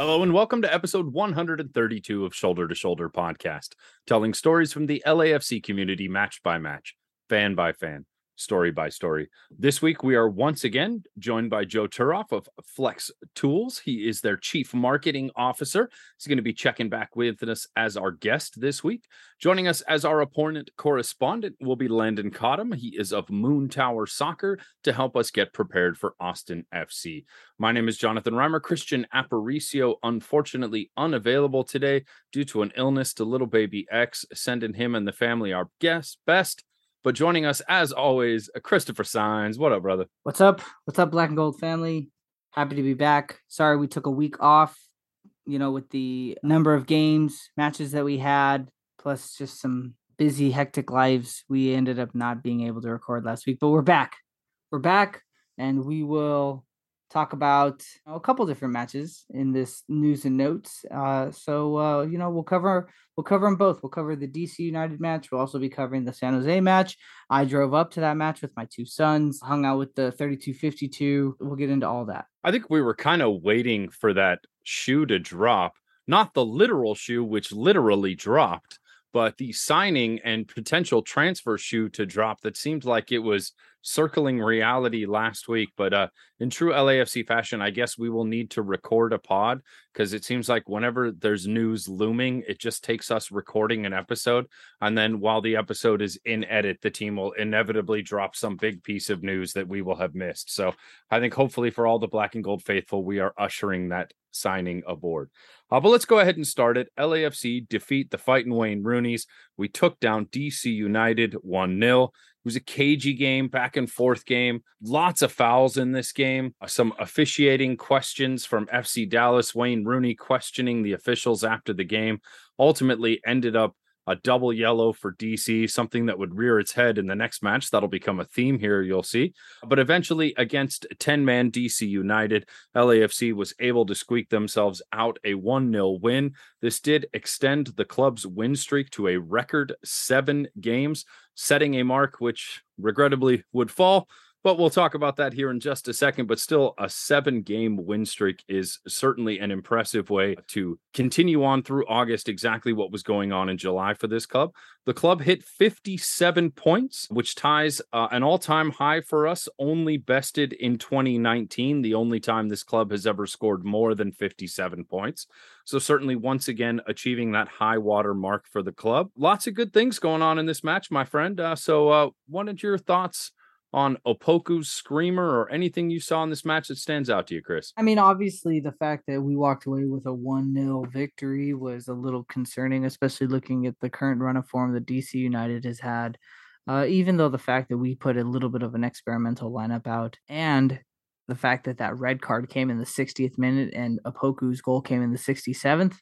Hello and welcome to episode 132 of Shoulder to Shoulder podcast, telling stories from the LAFC community match by match, fan by fan, story by story. This week we are once again joined by Joe Turoff of Flex Tools. He is their chief marketing officer. He's going to be checking back with us as our guest this week. Joining us as our opponent correspondent will be Landon Cottam. He is of Moon Tower Soccer to help us get prepared for Austin FC. My name is Jonathan Reimer. Christian Aparicio, unfortunately unavailable today due to an illness to little baby X, sending him and the family our guest best. But joining us as always, uh, Christopher Signs. What up, brother? What's up? What's up, Black and Gold family? Happy to be back. Sorry we took a week off, you know, with the number of games, matches that we had, plus just some busy, hectic lives. We ended up not being able to record last week, but we're back. We're back and we will talk about a couple different matches in this news and notes. Uh, so uh, you know we'll cover we'll cover them both. We'll cover the DC United match. We'll also be covering the San Jose match. I drove up to that match with my two sons, hung out with the 3252. We'll get into all that. I think we were kind of waiting for that shoe to drop, not the literal shoe, which literally dropped, but the signing and potential transfer shoe to drop that seemed like it was circling reality last week. But uh, in true LAFC fashion, I guess we will need to record a pod because it seems like whenever there's news looming, it just takes us recording an episode. And then while the episode is in edit, the team will inevitably drop some big piece of news that we will have missed. So I think hopefully for all the black and gold faithful, we are ushering that signing aboard. Uh, but let's go ahead and start it. LAFC defeat the fighting Wayne Rooney's. We took down DC United 1 0. It was a cagey game, back and forth game. Lots of fouls in this game. Uh, some officiating questions from FC Dallas. Wayne Rooney questioning the officials after the game. Ultimately ended up a double yellow for DC, something that would rear its head in the next match. That'll become a theme here, you'll see. But eventually, against 10 man DC United, LAFC was able to squeak themselves out a 1 0 win. This did extend the club's win streak to a record seven games, setting a mark which regrettably would fall but we'll talk about that here in just a second. But still, a seven game win streak is certainly an impressive way to continue on through August, exactly what was going on in July for this club. The club hit 57 points, which ties uh, an all time high for us, only bested in 2019, the only time this club has ever scored more than 57 points. So, certainly, once again, achieving that high water mark for the club. Lots of good things going on in this match, my friend. Uh, so, uh, what are your thoughts? On Opoku's screamer or anything you saw in this match that stands out to you, Chris? I mean, obviously, the fact that we walked away with a 1 0 victory was a little concerning, especially looking at the current run of form that DC United has had. Uh, even though the fact that we put a little bit of an experimental lineup out and the fact that that red card came in the 60th minute and Opoku's goal came in the 67th,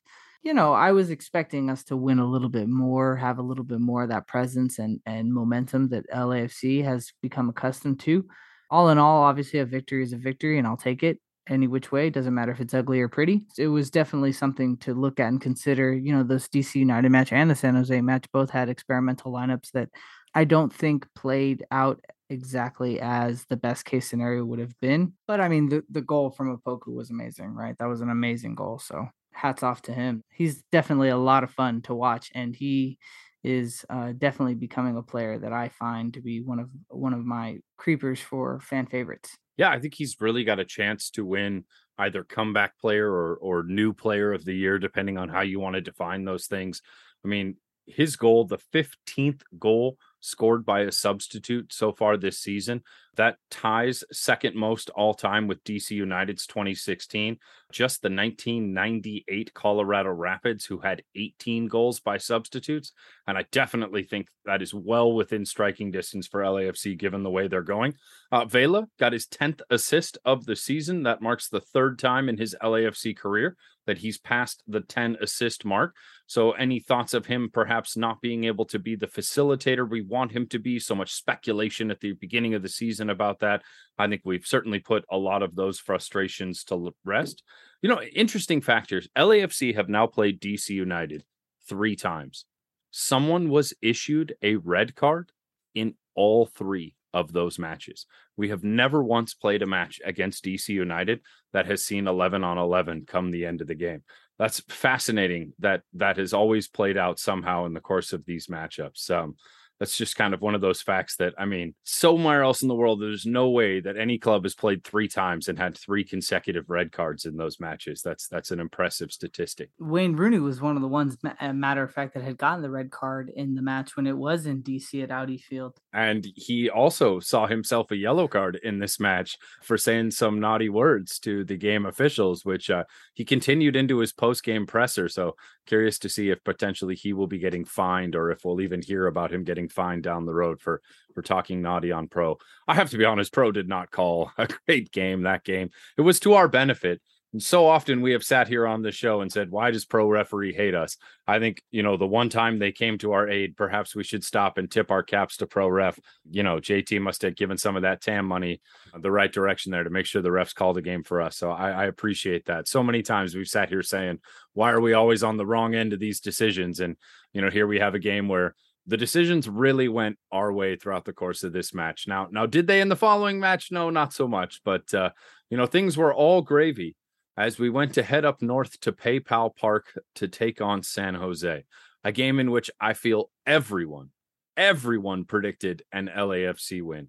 you know, I was expecting us to win a little bit more, have a little bit more of that presence and and momentum that LAFC has become accustomed to. All in all, obviously a victory is a victory and I'll take it any which way, It doesn't matter if it's ugly or pretty. It was definitely something to look at and consider. You know, this DC United match and the San Jose match both had experimental lineups that I don't think played out exactly as the best case scenario would have been. But I mean, the, the goal from Opoku was amazing, right? That was an amazing goal. So hats off to him. He's definitely a lot of fun to watch, and he is uh, definitely becoming a player that I find to be one of one of my creepers for fan favorites. Yeah, I think he's really got a chance to win either comeback player or or new player of the year, depending on how you want to define those things. I mean, his goal, the 15th goal scored by a substitute so far this season. That ties second most all time with DC United's 2016. Just the 1998 Colorado Rapids, who had 18 goals by substitutes. And I definitely think that is well within striking distance for LAFC given the way they're going. Uh, Vela got his 10th assist of the season. That marks the third time in his LAFC career that he's passed the 10 assist mark. So, any thoughts of him perhaps not being able to be the facilitator we want him to be? So much speculation at the beginning of the season about that. I think we've certainly put a lot of those frustrations to rest. You know, interesting factors LAFC have now played DC United three times. Someone was issued a red card in all three of those matches. We have never once played a match against DC United that has seen 11 on 11 come the end of the game. That's fascinating that that has always played out somehow in the course of these matchups. Um, that's just kind of one of those facts that I mean, somewhere else in the world, there's no way that any club has played three times and had three consecutive red cards in those matches. That's that's an impressive statistic. Wayne Rooney was one of the ones, matter of fact, that had gotten the red card in the match when it was in DC at Audi Field. And he also saw himself a yellow card in this match for saying some naughty words to the game officials, which uh, he continued into his post game presser. So curious to see if potentially he will be getting fined or if we'll even hear about him getting fined down the road for for talking naughty on pro. I have to be honest, pro did not call a great game that game. It was to our benefit. So often we have sat here on the show and said, why does pro referee hate us? I think, you know, the one time they came to our aid, perhaps we should stop and tip our caps to pro ref. You know, JT must have given some of that TAM money the right direction there to make sure the refs called the game for us. So I, I appreciate that. So many times we've sat here saying, why are we always on the wrong end of these decisions? And, you know, here we have a game where the decisions really went our way throughout the course of this match. Now, now did they in the following match? No, not so much. But uh, you know, things were all gravy as we went to head up north to PayPal Park to take on San Jose, a game in which I feel everyone, everyone predicted an LAFC win,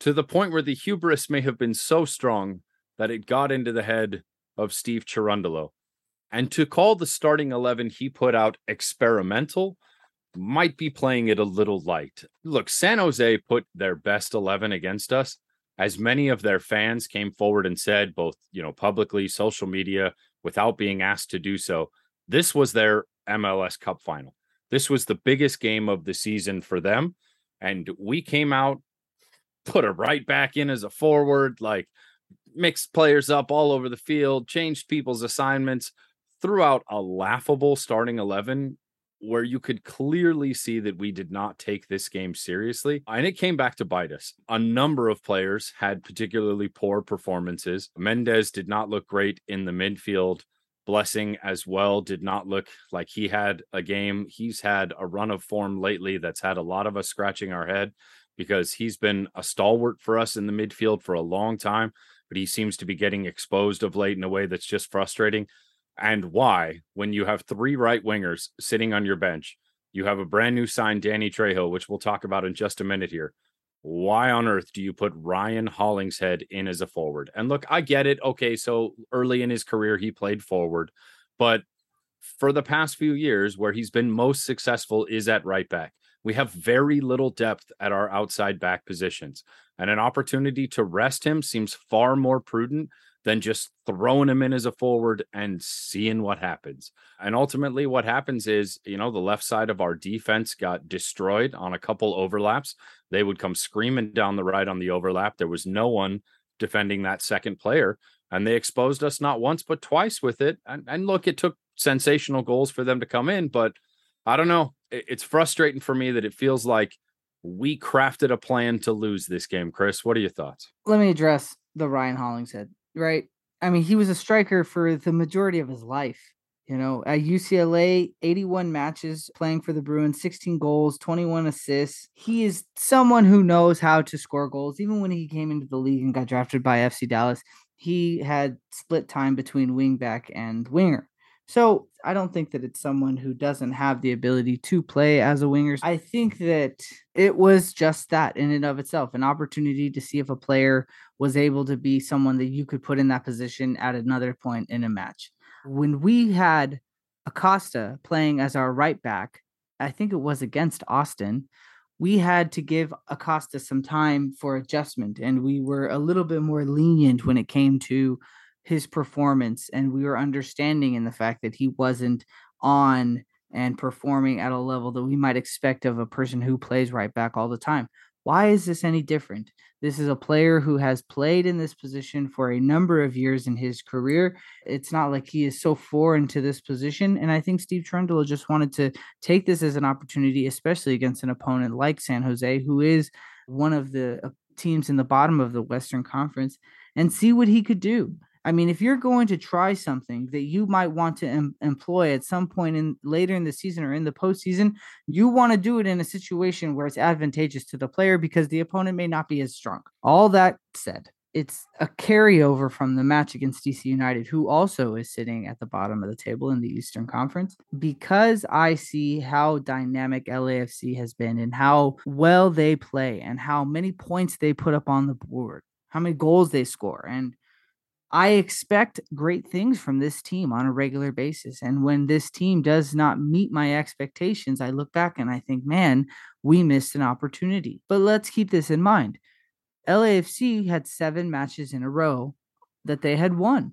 to the point where the hubris may have been so strong that it got into the head of Steve Cherundolo. And to call the starting 11 he put out experimental might be playing it a little light. Look, San Jose put their best 11 against us. As many of their fans came forward and said, both, you know, publicly, social media, without being asked to do so, this was their MLS Cup final. This was the biggest game of the season for them. And we came out, put it right back in as a forward, like mixed players up all over the field, changed people's assignments, threw out a laughable starting 11 where you could clearly see that we did not take this game seriously. And it came back to bite us. A number of players had particularly poor performances. Mendez did not look great in the midfield. Blessing as well did not look like he had a game. He's had a run of form lately that's had a lot of us scratching our head because he's been a stalwart for us in the midfield for a long time, but he seems to be getting exposed of late in a way that's just frustrating and why when you have three right wingers sitting on your bench you have a brand new sign danny trejo which we'll talk about in just a minute here. Why on earth do you put ryan hollingshead in as a forward? And look i get it. Okay so early in his career he played forward. But for the past few years where he's been most successful is at right back. We have very little depth at our outside back positions. And an opportunity to rest him seems far more prudent than just throwing him in as a forward and seeing what happens. And ultimately, what happens is, you know, the left side of our defense got destroyed on a couple overlaps. They would come screaming down the right on the overlap. There was no one defending that second player. And they exposed us not once, but twice with it. And, and look, it took sensational goals for them to come in, but I don't know. It's frustrating for me that it feels like we crafted a plan to lose this game. Chris, what are your thoughts? Let me address the Ryan Hollingshead right? I mean, he was a striker for the majority of his life. You know, at UCLA, 81 matches playing for the Bruins, 16 goals, 21 assists. He is someone who knows how to score goals. Even when he came into the league and got drafted by FC Dallas, he had split time between wingback and winger. So I don't think that it's someone who doesn't have the ability to play as a winger. I think that it was just that in and of itself, an opportunity to see if a player was able to be someone that you could put in that position at another point in a match. When we had Acosta playing as our right back, I think it was against Austin, we had to give Acosta some time for adjustment and we were a little bit more lenient when it came to his performance and we were understanding in the fact that he wasn't on and performing at a level that we might expect of a person who plays right back all the time. Why is this any different? This is a player who has played in this position for a number of years in his career. It's not like he is so foreign to this position. And I think Steve Cherundolo just wanted to take this as an opportunity, especially against an opponent like San Jose, who is one of the uh, teams in the bottom of the Western Conference, and see what he could do. I mean, if you're going to try something that you might want to em- employ at some point in later in the season or in the postseason, you want to do it in a situation where it's advantageous to the player because the opponent may not be as strong. All that said, it's a carryover from the match against DC United, who also is sitting at the bottom of the table in the Eastern Conference. Because I see how dynamic LAFC has been and how well they play and how many points they put up on the board, how many goals they score. And I expect great things from this team on a regular basis. And when this team does not meet my expectations, I look back and I think, man, we missed an opportunity. But let's keep this in mind. LAFC had seven matches in a row that they had won.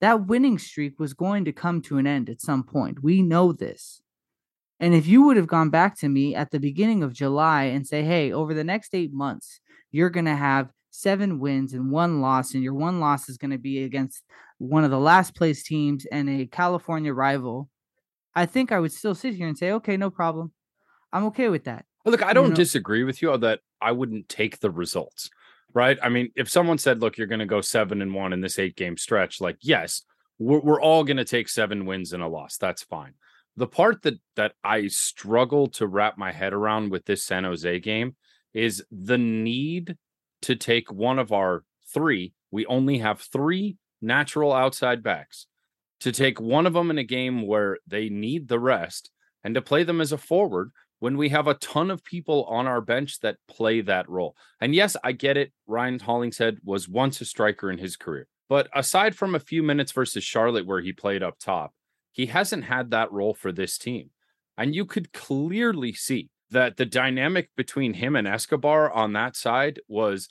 That winning streak was going to come to an end at some point. We know this. And if you would have gone back to me at the beginning of July and say, hey, over the next eight months, you're going to have seven wins and one loss, and your one loss is going to be against one of the last place teams and a California rival, I think I would still sit here and say, okay, no problem. I'm okay with that. Look, I don't you know? disagree with you that I wouldn't take the results, right? I mean, if someone said, look, you're going to go seven and one in this eight game stretch, like, yes, we're, we're all going to take seven wins and a loss. That's fine. The part that that I struggle to wrap my head around with this San Jose game is the need to take one of our three, we only have three natural outside backs, to take one of them in a game where they need the rest and to play them as a forward when we have a ton of people on our bench that play that role. And yes, I get it. Ryan Hollingshead was once a striker in his career. But aside from a few minutes versus Charlotte where he played up top, he hasn't had that role for this team. And you could clearly see that the dynamic between him and Escobar on that side was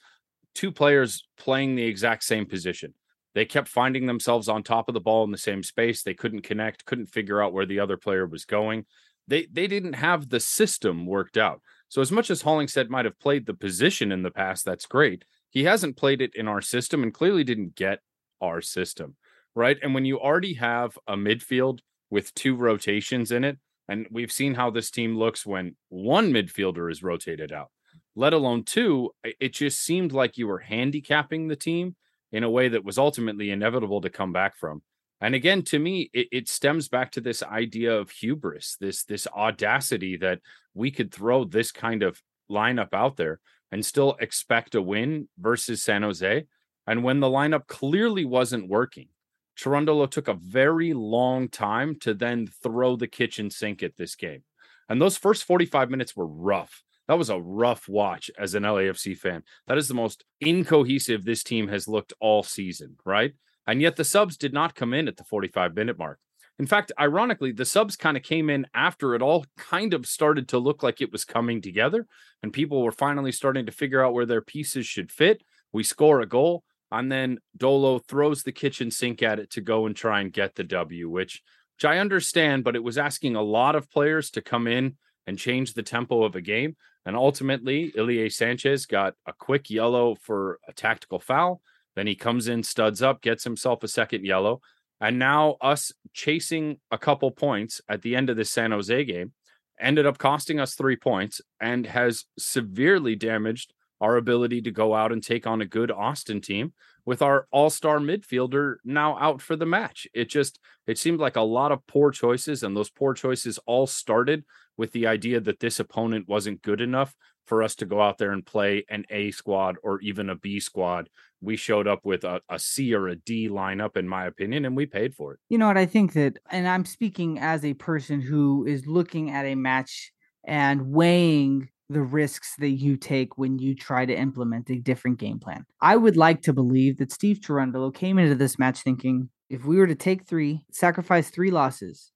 two players playing the exact same position. They kept finding themselves on top of the ball in the same space. They couldn't connect, couldn't figure out where the other player was going. They they didn't have the system worked out. So as much as Hollingshead might have played the position in the past, that's great. He hasn't played it in our system and clearly didn't get our system, right? And when you already have a midfield with two rotations in it, and we've seen how this team looks when one midfielder is rotated out, let alone two, it just seemed like you were handicapping the team in a way that was ultimately inevitable to come back from. And again, to me, it, it, stems back to this idea of hubris, this this audacity that we could throw this kind of lineup out there and still expect a win versus San Jose. And when the lineup clearly wasn't working, Cherundolo took a very long time to then throw the kitchen sink at this game. And those first 45 minutes were rough. That was a rough watch as an LAFC fan. That is the most incohesive this team has looked all season, right? And yet the subs did not come in at the 45 minute mark. In fact, ironically, the subs kind of came in after it all kind of started to look like it was coming together and people were finally starting to figure out where their pieces should fit. We score a goal and then Dolo throws the kitchen sink at it to go and try and get the W, which which I understand, but it was asking a lot of players to come in and change the tempo of a game. And ultimately, Ilie Sanchez got a quick yellow for a tactical foul. Then he comes in, studs up, gets himself a second yellow. And now us chasing a couple points at the end of the San Jose game ended up costing us three points and has severely damaged our ability to go out and take on a good Austin team with our all-star midfielder now out for the match. It just it seemed like a lot of poor choices and those poor choices all started with the idea that this opponent wasn't good enough for us to go out there and play an A squad or even a B squad. We showed up with a, a C or a D lineup, in my opinion, and we paid for it. You know what? I think that, and I'm speaking as a person who is looking at a match and weighing the risks that you take when you try to implement a different game plan. I would like to believe that Steve Cherundolo came into this match thinking if we were to take three, sacrifice three losses,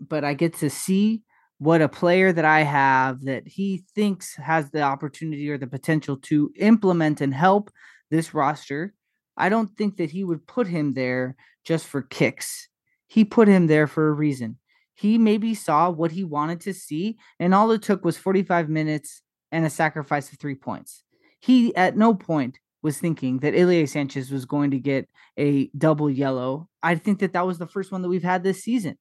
but I get to see what a player that I have that he thinks has the opportunity or the potential to implement and help this roster. I don't think that he would put him there just for kicks. He put him there for a reason. He maybe saw what he wanted to see, and all it took was 45 minutes and a sacrifice of three points. He at no point was thinking that Ilie Sanchez was going to get a double yellow. I think that that was the first one that we've had this season.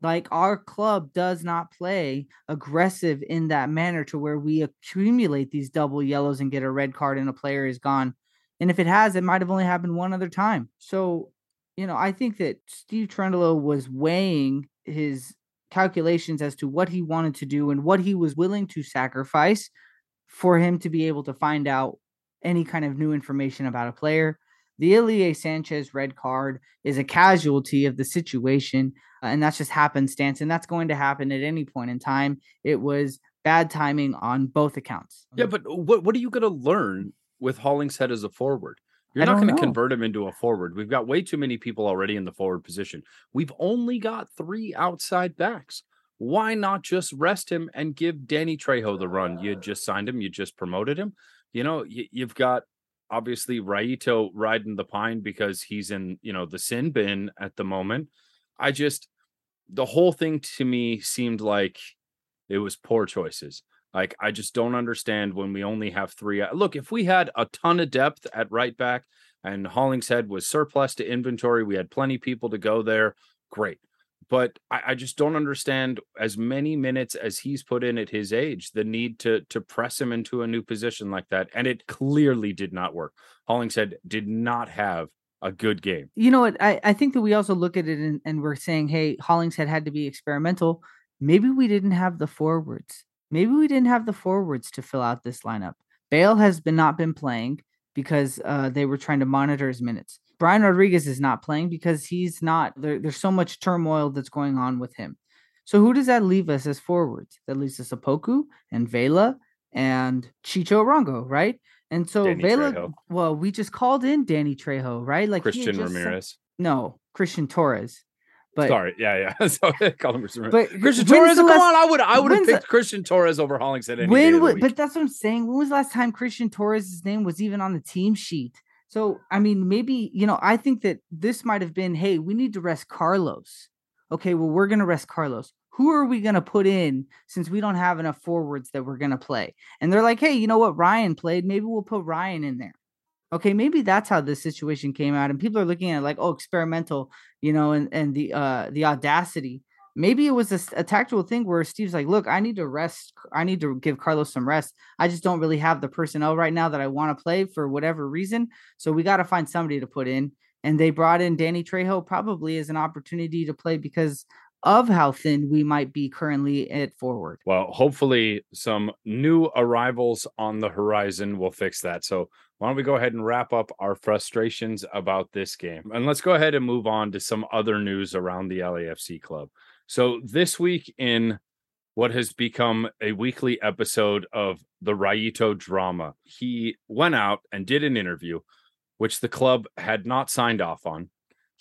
Like our club does not play aggressive in that manner to where we accumulate these double yellows and get a red card and a player is gone And if it has, it might have only happened one other time. So, you know, I think that Steve Cherundolo was weighing his calculations as to what he wanted to do and what he was willing to sacrifice for him to be able to find out any kind of new information about a player. The Ilie Sanchez red card is a casualty of the situation, uh, and that's just happenstance, and that's going to happen at any point in time. It was bad timing on both accounts. Yeah, but what what are you going to learn with Hollingshead as a forward? You're I not going to convert him into a forward. We've got way too many people already in the forward position. We've only got three outside backs. Why not just rest him and give Danny Trejo the run? You just signed him, you just promoted him. You know, you, you've got obviously Rayito riding the pine because he's in, you know, the sin bin at the moment. I just, the whole thing to me seemed like it was poor choices. Like I just don't understand when we only have three. uh, Look, if we had a ton of depth at right back and Hollingshead was surplus to inventory, we had plenty people to go there. Great. But I, I just don't understand as many minutes as he's put in at his age, the need to to press him into a new position like that. And it clearly did not work. Hollingshead did not have a good game. You know what? I, I think that we also look at it and, and we're saying, hey, Hollingshead had to be experimental. Maybe we didn't have the forwards. Maybe we didn't have the forwards to fill out this lineup. Bale has been not been playing because uh, they were trying to monitor his minutes. Brian Rodriguez is not playing because he's not there, there's so much turmoil that's going on with him. So who does that leave us as forwards? That leaves us Opoku and Vela and Chicho Arango, right? And so Danny Vela, Trejo. well, we just called in Danny Trejo, right? Like Christian just Ramirez. no, Christian Torres. But Sorry, yeah, yeah. so call him Christian but Christian Torres. Come last- on, I would I would have when's the- picked Christian Torres over Hollingshead any when week. but that's what I'm saying. When was the last time Christian Torres' name was even on the team sheet? So I mean, maybe you know, I think that this might have been, hey, we need to rest Carlos. Okay, well, we're gonna rest Carlos. Who are we gonna put in since we don't have enough forwards that we're gonna play? And they're like, hey, you know what? Ryan played. Maybe we'll put Ryan in there. Okay, maybe that's how this situation came out, and people are looking at like, oh, experimental, you know, and and the uh the audacity. Maybe it was a tactical thing where Steve's like, look, I need to rest. I need to give Carlos some rest. I just don't really have the personnel right now that I want to play for whatever reason. So we got to find somebody to put in. And they brought in Danny Trejo probably as an opportunity to play because of how thin we might be currently at forward. Well, hopefully, some new arrivals on the horizon will fix that. So, why don't we go ahead and wrap up our frustrations about this game? And let's go ahead and move on to some other news around the LAFC club. So, this week, in what has become a weekly episode of the Rayito drama, he went out and did an interview, which the club had not signed off on.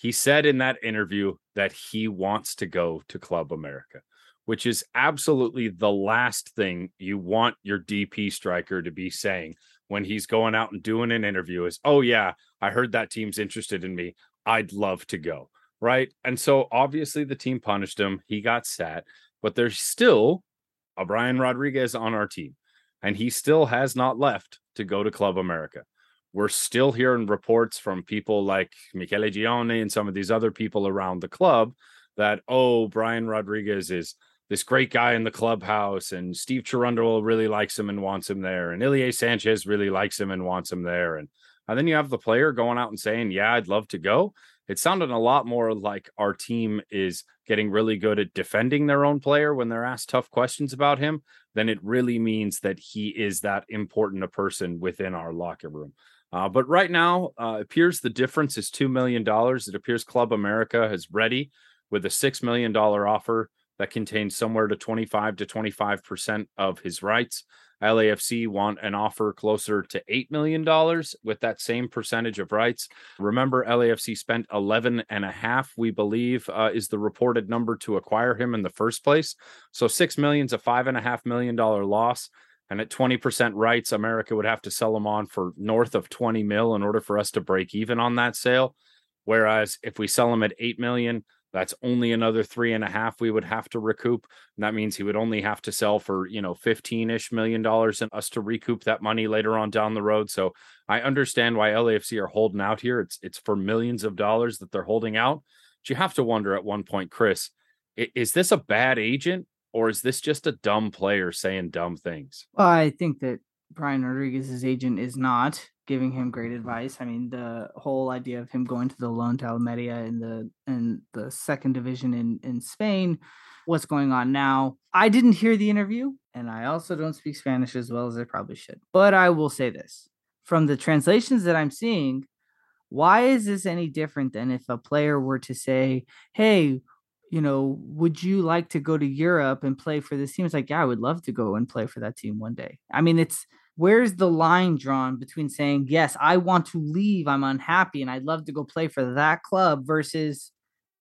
He said in that interview that he wants to go to Club America which is absolutely the last thing you want your DP striker to be saying when he's going out and doing an interview is, "Oh yeah, I heard that team's interested in me. I'd love to go." Right? And so obviously the team punished him. He got sat, but there's still a Brian Rodriguez on our team, and he still has not left to go to Club America. We're still hearing reports from people like Michele Giannone and some of these other people around the club that, oh, Brian Rodriguez is this great guy in the clubhouse, and Steve Cherundolo really likes him and wants him there, and Ilie Sanchez really likes him and wants him there, and and then you have the player going out and saying, "Yeah, I'd love to go." It sounded a lot more like our team is getting really good at defending their own player when they're asked tough questions about him than it really means that he is that important a person within our locker room. Uh, but right now, uh, appears the difference is $2 million. It appears Club America is ready with a $6 million offer that contains somewhere to 25 to 25% of his rights. LAFC want an offer closer to $8 million with that same percentage of rights. Remember, LAFC spent 11 and a half, we believe, uh, is the reported number to acquire him in the first place. So six is a five and a half million dollar loss. And at 20% rights, America would have to sell them on for north of 20 mil in order for us to break even on that sale. Whereas if we sell them at 8 million, that's only another three and a half we would have to recoup. And that means he would only have to sell for, you know, 15 ish million dollars and us to recoup that money later on down the road. So I understand why LAFC are holding out here. It's it's for millions of dollars that they're holding out. But you have to wonder at one point, Chris, is this a bad agent or is this just a dumb player saying dumb things? Well, I think that Brian Rodriguez's agent is not. giving him great mm-hmm. advice. I mean, the whole idea of him going to the loan to Almeria in the in the second division in in Spain, what's going on now. I didn't hear the interview, and I also don't speak Spanish as well as I probably should. But I will say this: from the translations that I'm seeing, why is this any different than if a player were to say, "Hey, you know, would you like to go to Europe and play for this team?" It's like, yeah, I would love to go and play for that team one day. I mean, it's where's the line drawn between saying, yes, I want to leave, I'm unhappy, and I'd love to go play for that club versus,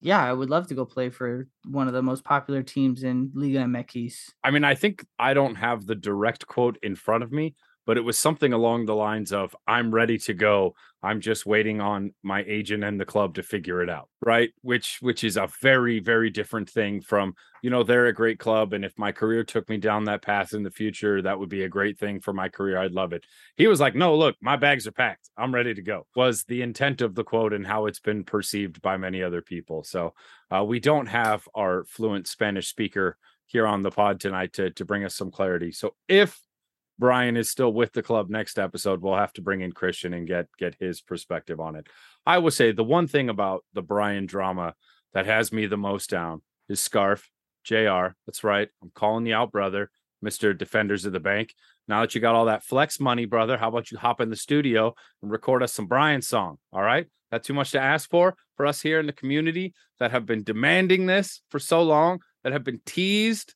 yeah, I would love to go play for one of the most popular teams in Liga MX. I mean, I think I don't have the direct quote in front of me, but it was something along the lines of I'm ready to go. I'm just waiting on my agent and the club to figure it out, right? Which which is a very very different thing from, you know, they're a great club and if my career took me down that path in the future, that would be a great thing for my career. I'd love it. He was like, "No, look, my bags are packed. I'm ready to go." Was the intent of the quote and how it's been perceived by many other people. So, uh, we don't have our fluent Spanish speaker here on the pod tonight to to bring us some clarity. So, if Brian is still with the club next episode, we'll have to bring in Christian and get get his perspective on it. I will say the one thing about the Brian drama that has me the most down is Scarf, JR. That's right. I'm calling you out, brother, Mr. Defenders of the Bank. Now that you got all that flex money, brother, how about you hop in the studio and record us some Brian song? All right. That too much to ask for for us here in the community that have been demanding this for so long, that have been teased,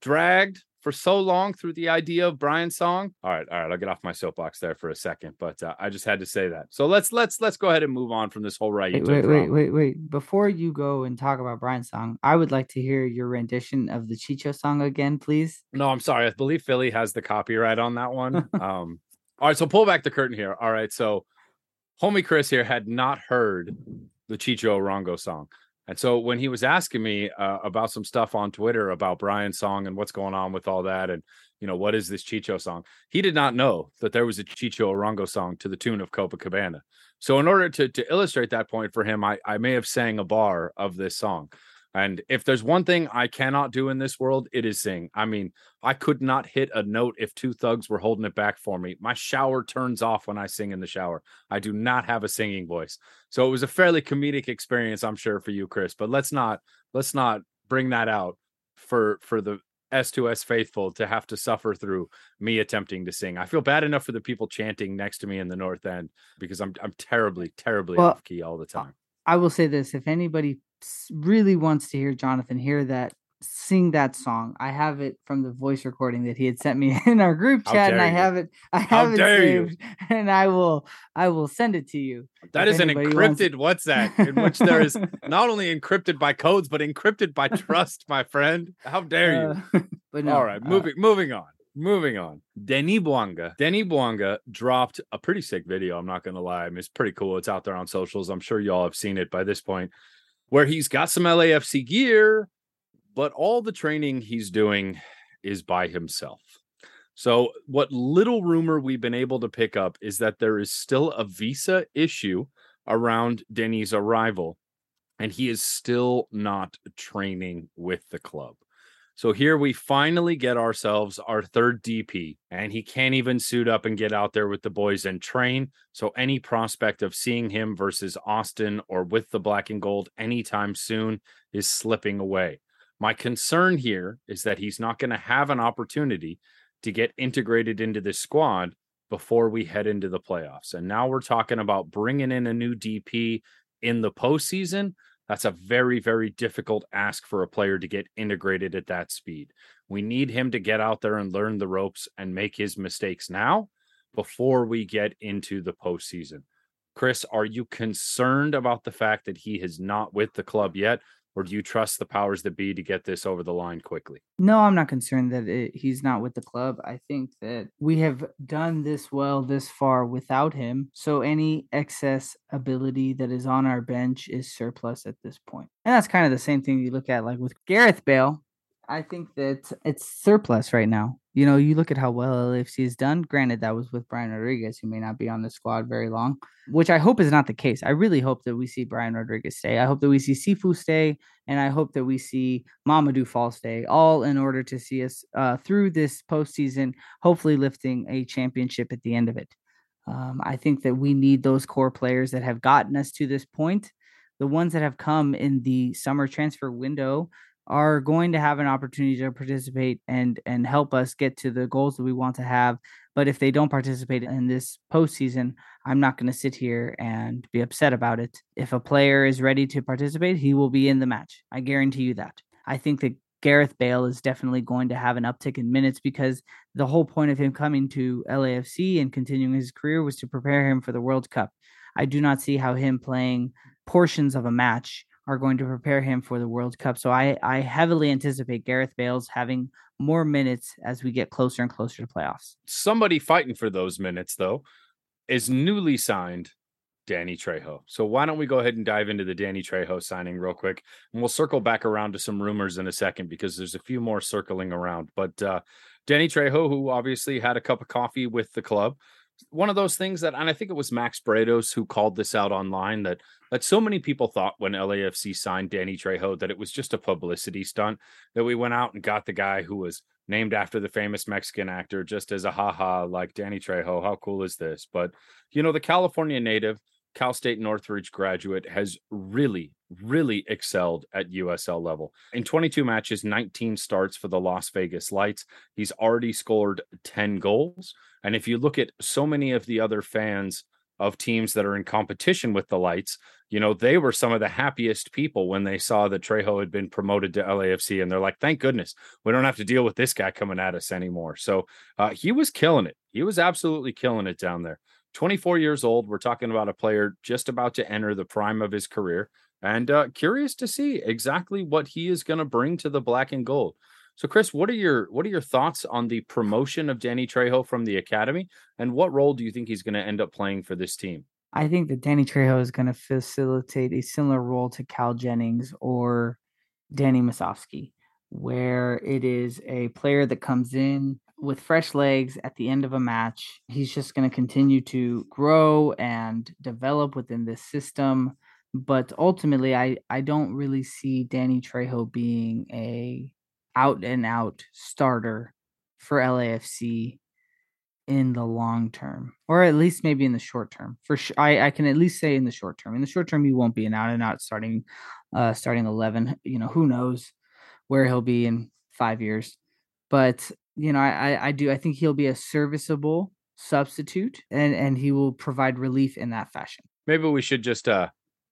dragged, for so long through the idea of Brian's song. All right, all right, I'll get off my soapbox there for a second, but uh, I just had to say that. So let's let's let's go ahead and move on from this whole right. Wait, wait, wait, wait, wait. Before you go and talk about Brian's song, I would like to hear your rendition of the Chicho song again, please. No, I'm sorry. I believe Philly has the copyright on that one. um, all right, so pull back the curtain here. All right, so homie Chris here had not heard the Chicho Arango song. And so when he was asking me uh, about some stuff on Twitter about Brian's song and what's going on with all that, and you know what is this Chicho song, he did not know that there was a Chicho Arango song to the tune of Copacabana. So in order to to illustrate that point for him, I I may have sang a bar of this song. And if there's one thing I cannot do in this world, it is sing. I mean, I could not hit a note if two thugs were holding it back for me. My shower turns off when I sing in the shower. I do not have a singing voice. So it was a fairly comedic experience, I'm sure, for you, Chris. But let's not let's not bring that out for for the S2S faithful to have to suffer through me attempting to sing. I feel bad enough for the people chanting next to me in the north end because I'm I'm terribly, terribly well, off key all the time. I will say this if anybody really wants to hear Jonathan hear that sing that song. I have it from the voice recording that he had sent me in our group chat, and I have it. I have How it saved, you. and I will. I will send it to you. That is an encrypted wants... WhatsApp in which there is not only encrypted by codes but encrypted by trust, my friend. How dare you? Uh, but no, all right, moving uh, moving on. Moving on. Denny Bouanga. Denny Bouanga dropped a pretty sick video. I'm not going to lie. I mean, it's pretty cool. It's out there on socials. I'm sure y'all have seen it by this point where he's got some LAFC gear, but all the training he's doing is by himself. So, what little rumor we've been able to pick up is that there is still a visa issue around Denny's arrival, and he is still not training with the club. So here we finally get ourselves our third DP, and he can't even suit up and get out there with the boys and train. So any prospect of seeing him versus Austin or with the black and gold anytime soon is slipping away. My concern here is that he's not going to have an opportunity to get integrated into this squad before we head into the playoffs. And now we're talking about bringing in a new DP in the postseason that's a very, very difficult ask for a player to get integrated at that speed. We need him to get out there and learn the ropes and make his mistakes now before we get into the postseason. Chris, are you concerned about the fact that he is not with the club yet? Or do you trust the powers that be to get this over the line quickly? No, I'm not concerned that it, he's not with the club. I think that we have done this well this far without him. So any excess ability that is on our bench is surplus at this point. And that's kind of the same thing you look at like with Gareth Bale. I think that it's surplus right now. You know, you look at how well LAFC has done. Granted, that was with Brian Rodriguez, who may not be on the squad very long, which I hope is not the case. I really hope that we see Brian Rodriguez stay. I hope that we see Sifu stay, and I hope that we see Mamadou Fall stay, all in order to see us uh, through this postseason, hopefully lifting a championship at the end of it. Um, I think that we need those core players that have gotten us to this point. The ones that have come in the summer transfer window are going to have an opportunity to participate and and help us get to the goals that we want to have. But if they don't participate in this postseason, I'm not going to sit here and be upset about it. If a player is ready to participate, he will be in the match. I guarantee you that. I think that Gareth Bale is definitely going to have an uptick in minutes because the whole point of him coming to LAFC and continuing his career was to prepare him for the World Cup. I do not see how him playing portions of a match are going to prepare him for the World Cup. So I, I heavily anticipate Gareth Bales having more minutes as we get closer and closer to playoffs. Somebody fighting for those minutes, though, is newly signed Danny Trejo. So why don't we go ahead and dive into the Danny Trejo signing real quick, and we'll circle back around to some rumors in a second because there's a few more circling around. But uh, Danny Trejo, who obviously had a cup of coffee with the club, one of those things that, and I think it was Max Bretos who called this out online that that so many people thought when LAFC signed Danny Trejo that it was just a publicity stunt that we went out and got the guy who was named after the famous Mexican actor just as a haha like Danny Trejo. How cool is this? But you know, the California native Cal State Northridge graduate, has really, really excelled at USL level. In 22 matches, 19 starts for the Las Vegas Lights. He's already scored 10 goals. And if you look at so many of the other fans of teams that are in competition with the Lights, you know, they were some of the happiest people when they saw that Trejo had been promoted to LAFC. And they're like, thank goodness we don't have to deal with this guy coming at us anymore. So uh, he was killing it. He was absolutely killing it down there. 24 years old. We're talking about a player just about to enter the prime of his career and uh, curious to see exactly what he is going to bring to the black and gold. So, Chris, what are your what are your thoughts on the promotion of Danny Trejo from the academy, and what role do you think he's going to end up playing for this team? I think that Danny Trejo is going to facilitate a similar role to Cal Jennings or Danny Musovski, where it is a player that comes in with fresh legs at the end of a match. He's just going to continue to grow and develop within this system. But ultimately, I, I don't really see Danny Trejo being a out and out starter for LAFC in the long term, or at least maybe in the short term. For I, I can at least say in the short term. In the short term, he won't be an out and out starting, uh, starting eleven. You know, who knows where he'll be in five years. But you know, I, I do. I think he'll be a serviceable substitute, and and he will provide relief in that fashion. Maybe we should just uh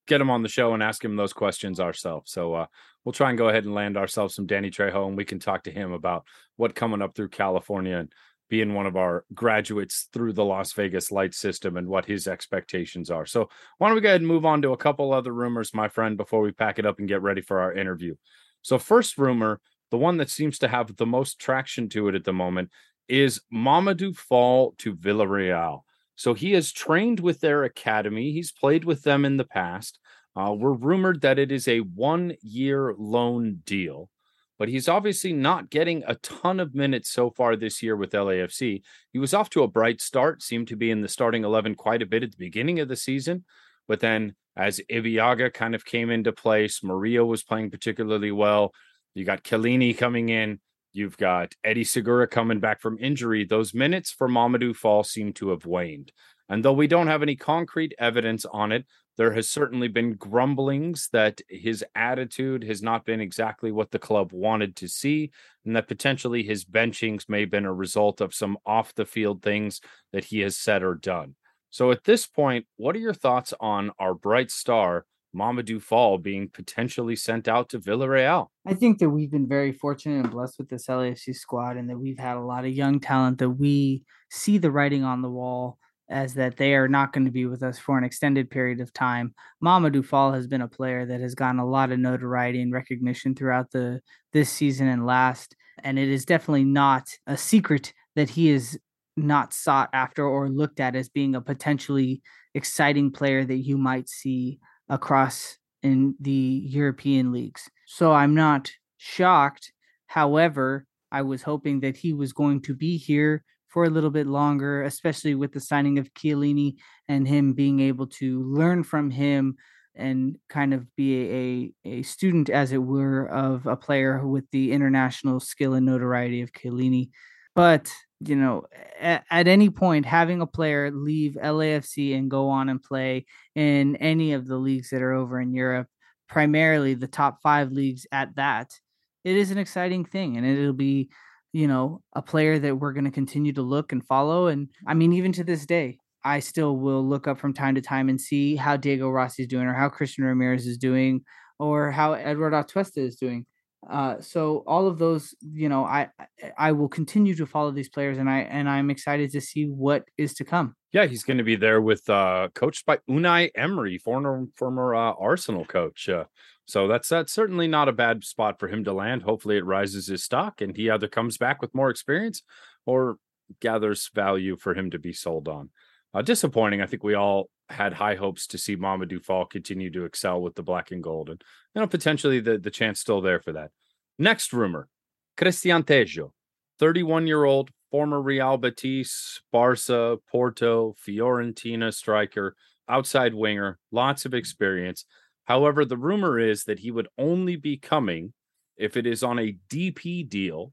get him on the show and ask him those questions ourselves. So uh, we'll try and go ahead and land ourselves some Danny Trejo, and we can talk to him about what coming up through California and being one of our graduates through the Las Vegas light system and what his expectations are. So why don't we go ahead and move on to a couple other rumors, my friend, before we pack it up and get ready for our interview. So first rumor the one that seems to have the most traction to it at the moment is Mamadou Fall to Villarreal. So he has trained with their academy. He's played with them in the past. Uh, we're rumored that it is a one year loan deal, but he's obviously not getting a ton of minutes so far this year with LAFC. He was off to a bright start, seemed to be in the starting 11 quite a bit at the beginning of the season. But then as Ibeagha kind of came into place, Maria was playing particularly well. You got Chiellini coming in. You've got Eddie Segura coming back from injury. Those minutes for Mamadou Fall seem to have waned. And though we don't have any concrete evidence on it, there has certainly been grumblings that his attitude has not been exactly what the club wanted to see, and that potentially his benchings may have been a result of some off the field things that he has said or done. So at this point, what are your thoughts on our bright star Mamadou Fall being potentially sent out to Villarreal? I think that we've been very fortunate and blessed with this LAFC squad, and that we've had a lot of young talent that we see the writing on the wall as that they are not going to be with us for an extended period of time. Mamadou Fall has been a player that has gotten a lot of notoriety and recognition throughout the this season and last, and it is definitely not a secret that he is not sought after or looked at as being a potentially exciting player that you might see across in the European leagues. So I'm not shocked. However, I was hoping that he was going to be here for a little bit longer, especially with the signing of Chiellini and him being able to learn from him and kind of be a, a student, as it were, of a player with the international skill and notoriety of Chiellini. But you know, at, at, any point, having a player leave LAFC and go on and play in any of the leagues that are over in Europe, primarily the top five leagues at that, it is an exciting thing. And it'll be, you know, a player that we're going to continue to look and follow. And I mean, even to this day, I still will look up from time to time and see how Diego Rossi is doing or how Christian Ramirez is doing or how Eduard Atuesta is doing uh, so all of those, you know, I I will continue to follow these players, and I and I'm excited to see what is to come. Yeah, he's going to be there with uh, coached by Unai Emery, former former uh, Arsenal coach. Uh, so that's that's certainly not a bad spot for him to land. Hopefully, it rises his stock, and he either comes back with more experience or gathers value for him to be sold on. Uh, disappointing. I think we all had high hopes to see Mamadou Fall continue to excel with the black and gold, and you know potentially the the chance still there for that. Next rumor: Cristian Tello, 31 year old former Real Betis, Barca, Porto, Fiorentina striker, outside winger, lots of experience. However, the rumor is that he would only be coming if it is on a DP deal.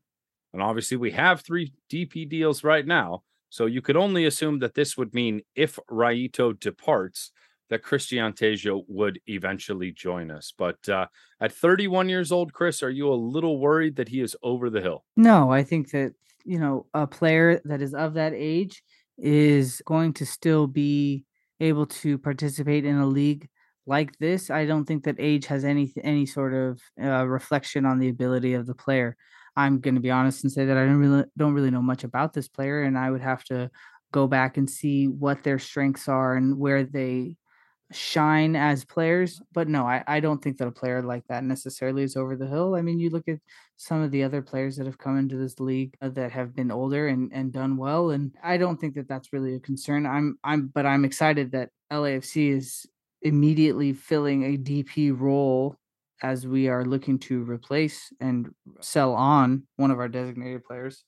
And obviously, we have three DP deals right now. So you could only assume that this would mean if Rayito departs, that Cristian Tello would eventually join us. But uh, at 31 years old, Chris, are you a little worried that he is over the hill? No, I think that, you know, a player that is of that age is going to still be able to participate in a league like this. I don't think that age has any any sort of uh, reflection on the ability of the player. I'm going to be honest and say that I don't really don't really know much about this player, and I would have to go back and see what their strengths are and where they shine as players. But no, I, I don't think that a player like that necessarily is over the hill. I mean, you look at some of the other players that have come into this league that have been older and, and done well, and I don't think that that's really a concern. I'm I'm but I'm excited that LAFC is immediately filling a DP role as we are looking to replace and sell on one of our designated players.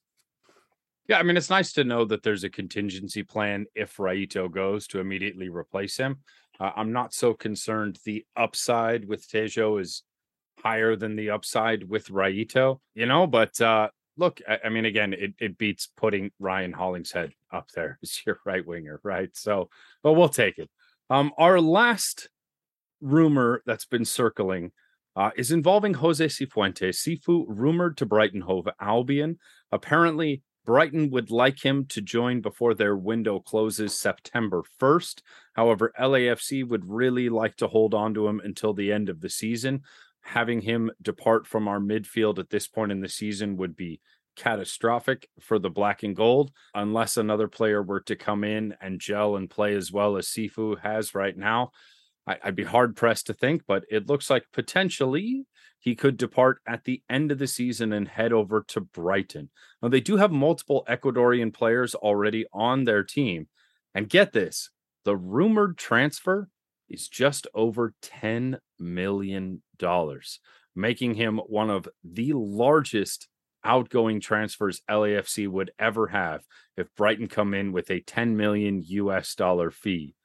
Yeah, I mean, it's nice to know that there's a contingency plan if Rayito goes to immediately replace him. Uh, I'm not so concerned. The upside with Tello is higher than the upside with Rayito, you know, but uh, look, I, I, mean, again, it, it beats putting Ryan Hollingshead up there as your right winger, right? So, but we'll take it. Um, our last rumor that's been circling uh, is involving Jose Cifuentes. Sifu rumored to Brighton Hove Albion. Apparently, Brighton would like him to join before their window closes September 1st. However, LAFC would really like to hold on to him until the end of the season. Having him depart from our midfield at this point in the season would be catastrophic for the black and gold unless another player were to come in and gel and play as well as Sifu has right now. I, would be hard pressed to think, but it looks like potentially he could depart at the end of the season and head over to Brighton. Now, they do have multiple Ecuadorian players already on their team. And get this the rumored transfer is just over $10 million, making him one of the largest outgoing transfers LAFC would ever have if Brighton come in with a 10 million US dollar fee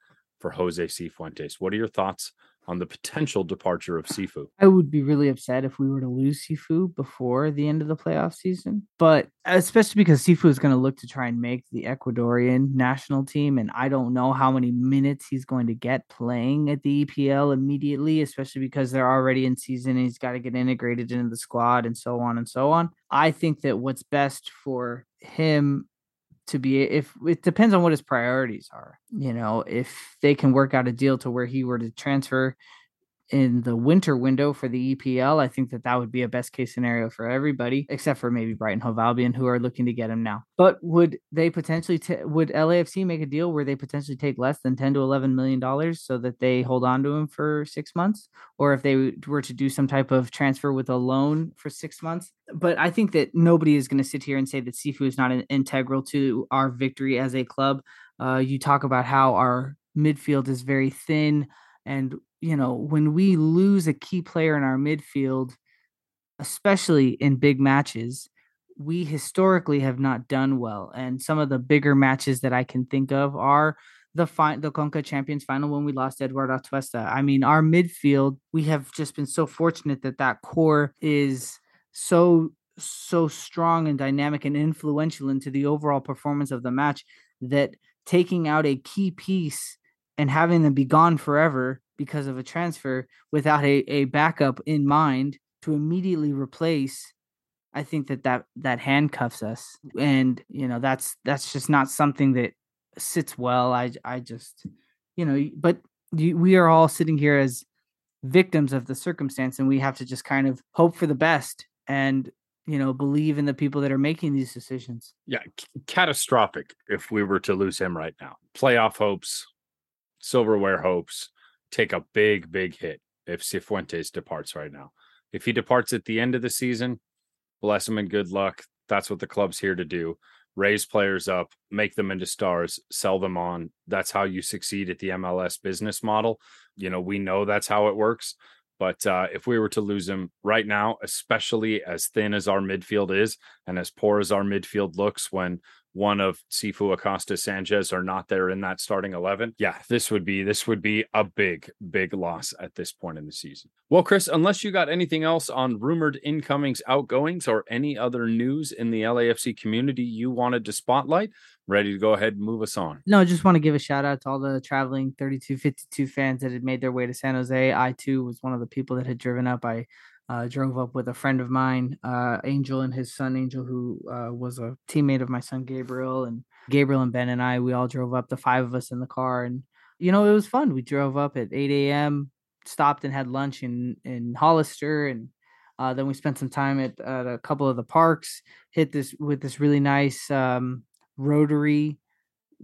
for Jose Cifuentes. What are your thoughts on the potential departure of Sifu? I would be really upset if we were to lose Sifu before the end of the playoff season, but especially because Sifu is going to look to try and make the Ecuadorian national team, and I don't know how many minutes he's going to get playing at the EPL immediately, especially because they're already in season and he's got to get integrated into the squad and so on and so on. I think that what's best for him to be if it depends on what his priorities are. You know, if they can work out a deal to where he were to transfer in the winter window for the EPL, I think that that would be a best case scenario for everybody, except for maybe Brighton Hove Albion, who are looking to get him now. But would they potentially t- would LAFC make a deal where they potentially take less than ten to eleven million dollars so that they hold on to him for six months, or if they were to do some type of transfer with a loan for six months? But I think that nobody is going to sit here and say that Sifu is not an integral to our victory as a club. Uh, you talk about how our midfield is very thin and you know, when we lose a key player in our midfield, especially in big matches, we historically have not done well. And some of the bigger matches that I can think of are the fi- the Conca Champions final when we lost Eduard Atuesta. I mean, our midfield, we have just been so fortunate that that core is so so strong and dynamic and influential into the overall performance of the match that taking out a key piece and having them be gone forever because of a transfer without a, a backup in mind to immediately replace i think that that that handcuffs us. And you know that's that's just not something that sits well. I i just you know but we are all sitting here as victims of the circumstance and we have to just kind of hope for the best and you know believe in the people that are making these decisions. Yeah c- catastrophic if we were to lose him right now. Playoff hopes silverware hopes take a big big hit if cifuentes departs right now. If he departs at the end of the season bless him and good luck. That's what the club's here to do. Raise players up make them into stars sell them on. That's how you succeed at the mls business model. You know we know that's how it works. But uh, if we were to lose him right now, especially as thin as our midfield is and as poor as our midfield looks when one of Sifu Acosta Sanchez are not there in that starting 11 yeah this would be this would be a big big loss at this point in the season well chris unless you got anything else on rumored incomings outgoings or any other news in the lafc community you wanted to spotlight ready to go ahead and move us on. No, I just want to give a shout out to all the traveling 3252 fans that had made their way to San Jose. I too was one of the people that had driven up. I uh, drove up with a friend of mine, uh, Angel and his son Angel, who uh, was a teammate of my son Gabriel, and Gabriel and Ben and I. We all drove up, the five of us in the car, and you know it was fun. We drove up at 8 a.m., stopped and had lunch in in Hollister, and uh, then we spent some time at, at, a couple of the parks. Hit this with this really nice um, Rotary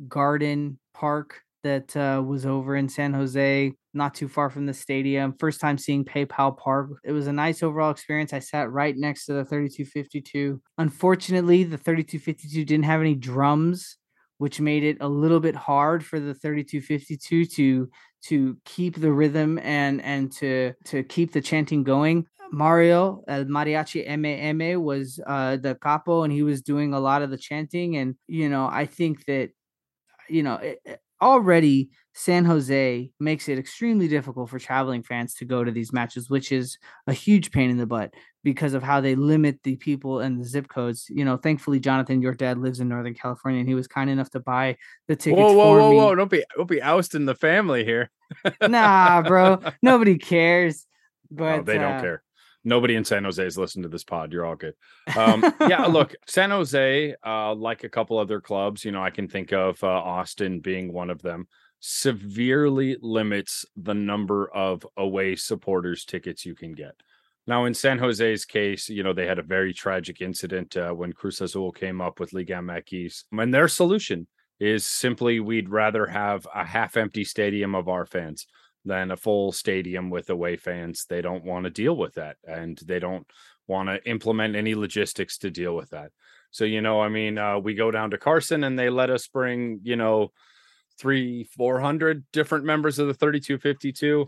Garden Park that uh, was over in San Jose, not too far from the stadium. First time seeing PayPal Park. It was a nice overall experience. I sat right next to the 3252. Unfortunately, the 3252 didn't have any drums, which made it a little bit hard for the 3252 to to keep the rhythm and and to to keep the chanting going. Mario El Mariachi MM was uh, the capo, and he was doing a lot of the chanting. And you know, I think that you know it, already San Jose makes it extremely difficult for traveling fans to go to these matches, which is a huge pain in the butt because of how they limit the people and the zip codes. You know, thankfully, Jonathan, your dad lives in Northern California, and he was kind enough to buy the tickets. Whoa, whoa, whoa, me. whoa! Don't be, don't be ousting the family here. nah, bro, nobody cares. But no, they uh, don't care nobody in San Jose has listened to this pod. You're all good. Um, yeah, look, San Jose, uh, like a couple other clubs, you know, I can think of uh, Austin being one of them, severely limits the number of away supporters tickets you can get. Now, in San Jose's case, you know, they had a very tragic incident uh, when Cruz Azul came up with Liga MX. And their solution is simply we'd rather have a half empty stadium of our fans than a full stadium with away fans. They don't want to deal with that and they don't want to implement any logistics to deal with that. So, you know, I mean, uh, we go down to Carson and they let us bring, you know, three, 400 different members of the 3252.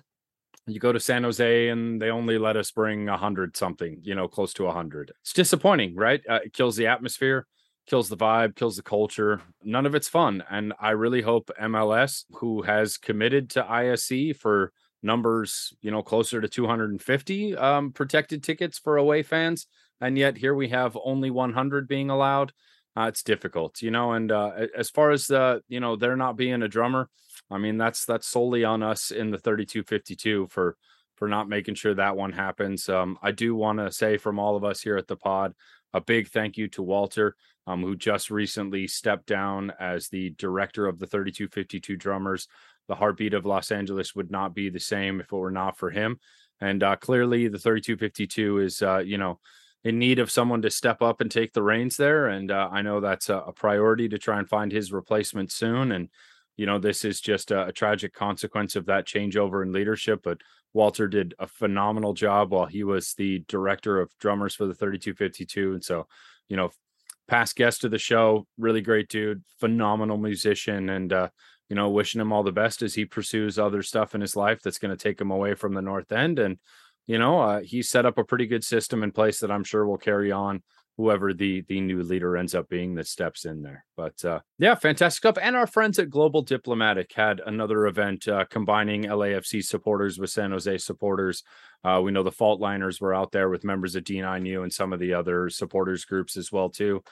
You go to San Jose and they only let us bring a hundred something, you know, close to a hundred. It's disappointing, right? Uh, it kills the atmosphere kills the vibe, kills the culture. None of it's fun. And I really hope MLS, who has committed to ISC for numbers, you know, closer to 250 um, protected tickets for away fans, and yet here we have only 100 being allowed. Uh, it's difficult, you know. And uh, as far as the, you know, there not being a drummer, I mean, that's that's solely on us in the 3252 for for not making sure that one happens. Um, I do want to say from all of us here at the pod, a big thank you to Walter um, who just recently stepped down as the director of the 3252 drummers. The heartbeat of Los Angeles would not be the same if it were not for him. And uh, clearly, the 3252 is, uh, you know, in need of someone to step up and take the reins there. And uh, I know that's a, a, priority to try and find his replacement soon. And, you know, this is just a, a tragic consequence of that changeover in leadership. But Walter did a phenomenal job while he was the director of drummers for the 3252. And so, you know, past guest of the show, really great dude, phenomenal musician, and uh, you know, wishing him all the best as he pursues other stuff in his life that's going to take him away from the North End. And you know, uh, he set up a pretty good system in place that I'm sure will carry on whoever the the new leader ends up being that steps in there. But uh, yeah, fantastic stuff. And our friends at Global Diplomatic had another event uh, combining LAFC supporters with San Jose supporters. Uh, we know the Fault Liners were out there with members of D9U and some of the other supporters groups as well too.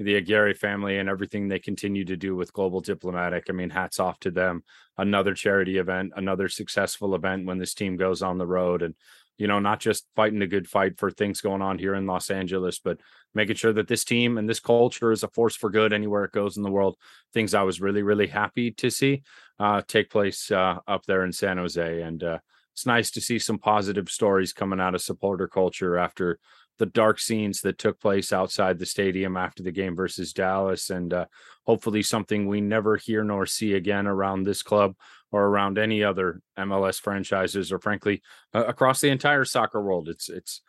The Aguirre family and everything they continue to do with Global Diplomatic. I mean, hats off to them. Another charity event, another successful event when this team goes on the road and you know, not just fighting a good fight for things going on here in Los Angeles, but making sure that this team and this culture is a force for good anywhere it goes in the world. Things I was really, really happy to see uh, take place uh, up there in San Jose. And uh, it's nice to see some positive stories coming out of supporter culture after the dark scenes that took place outside the stadium after the game versus Dallas, and uh, hopefully something we never hear nor see again around this club or around any other MLS franchises, or frankly uh, across the entire soccer world. It's it's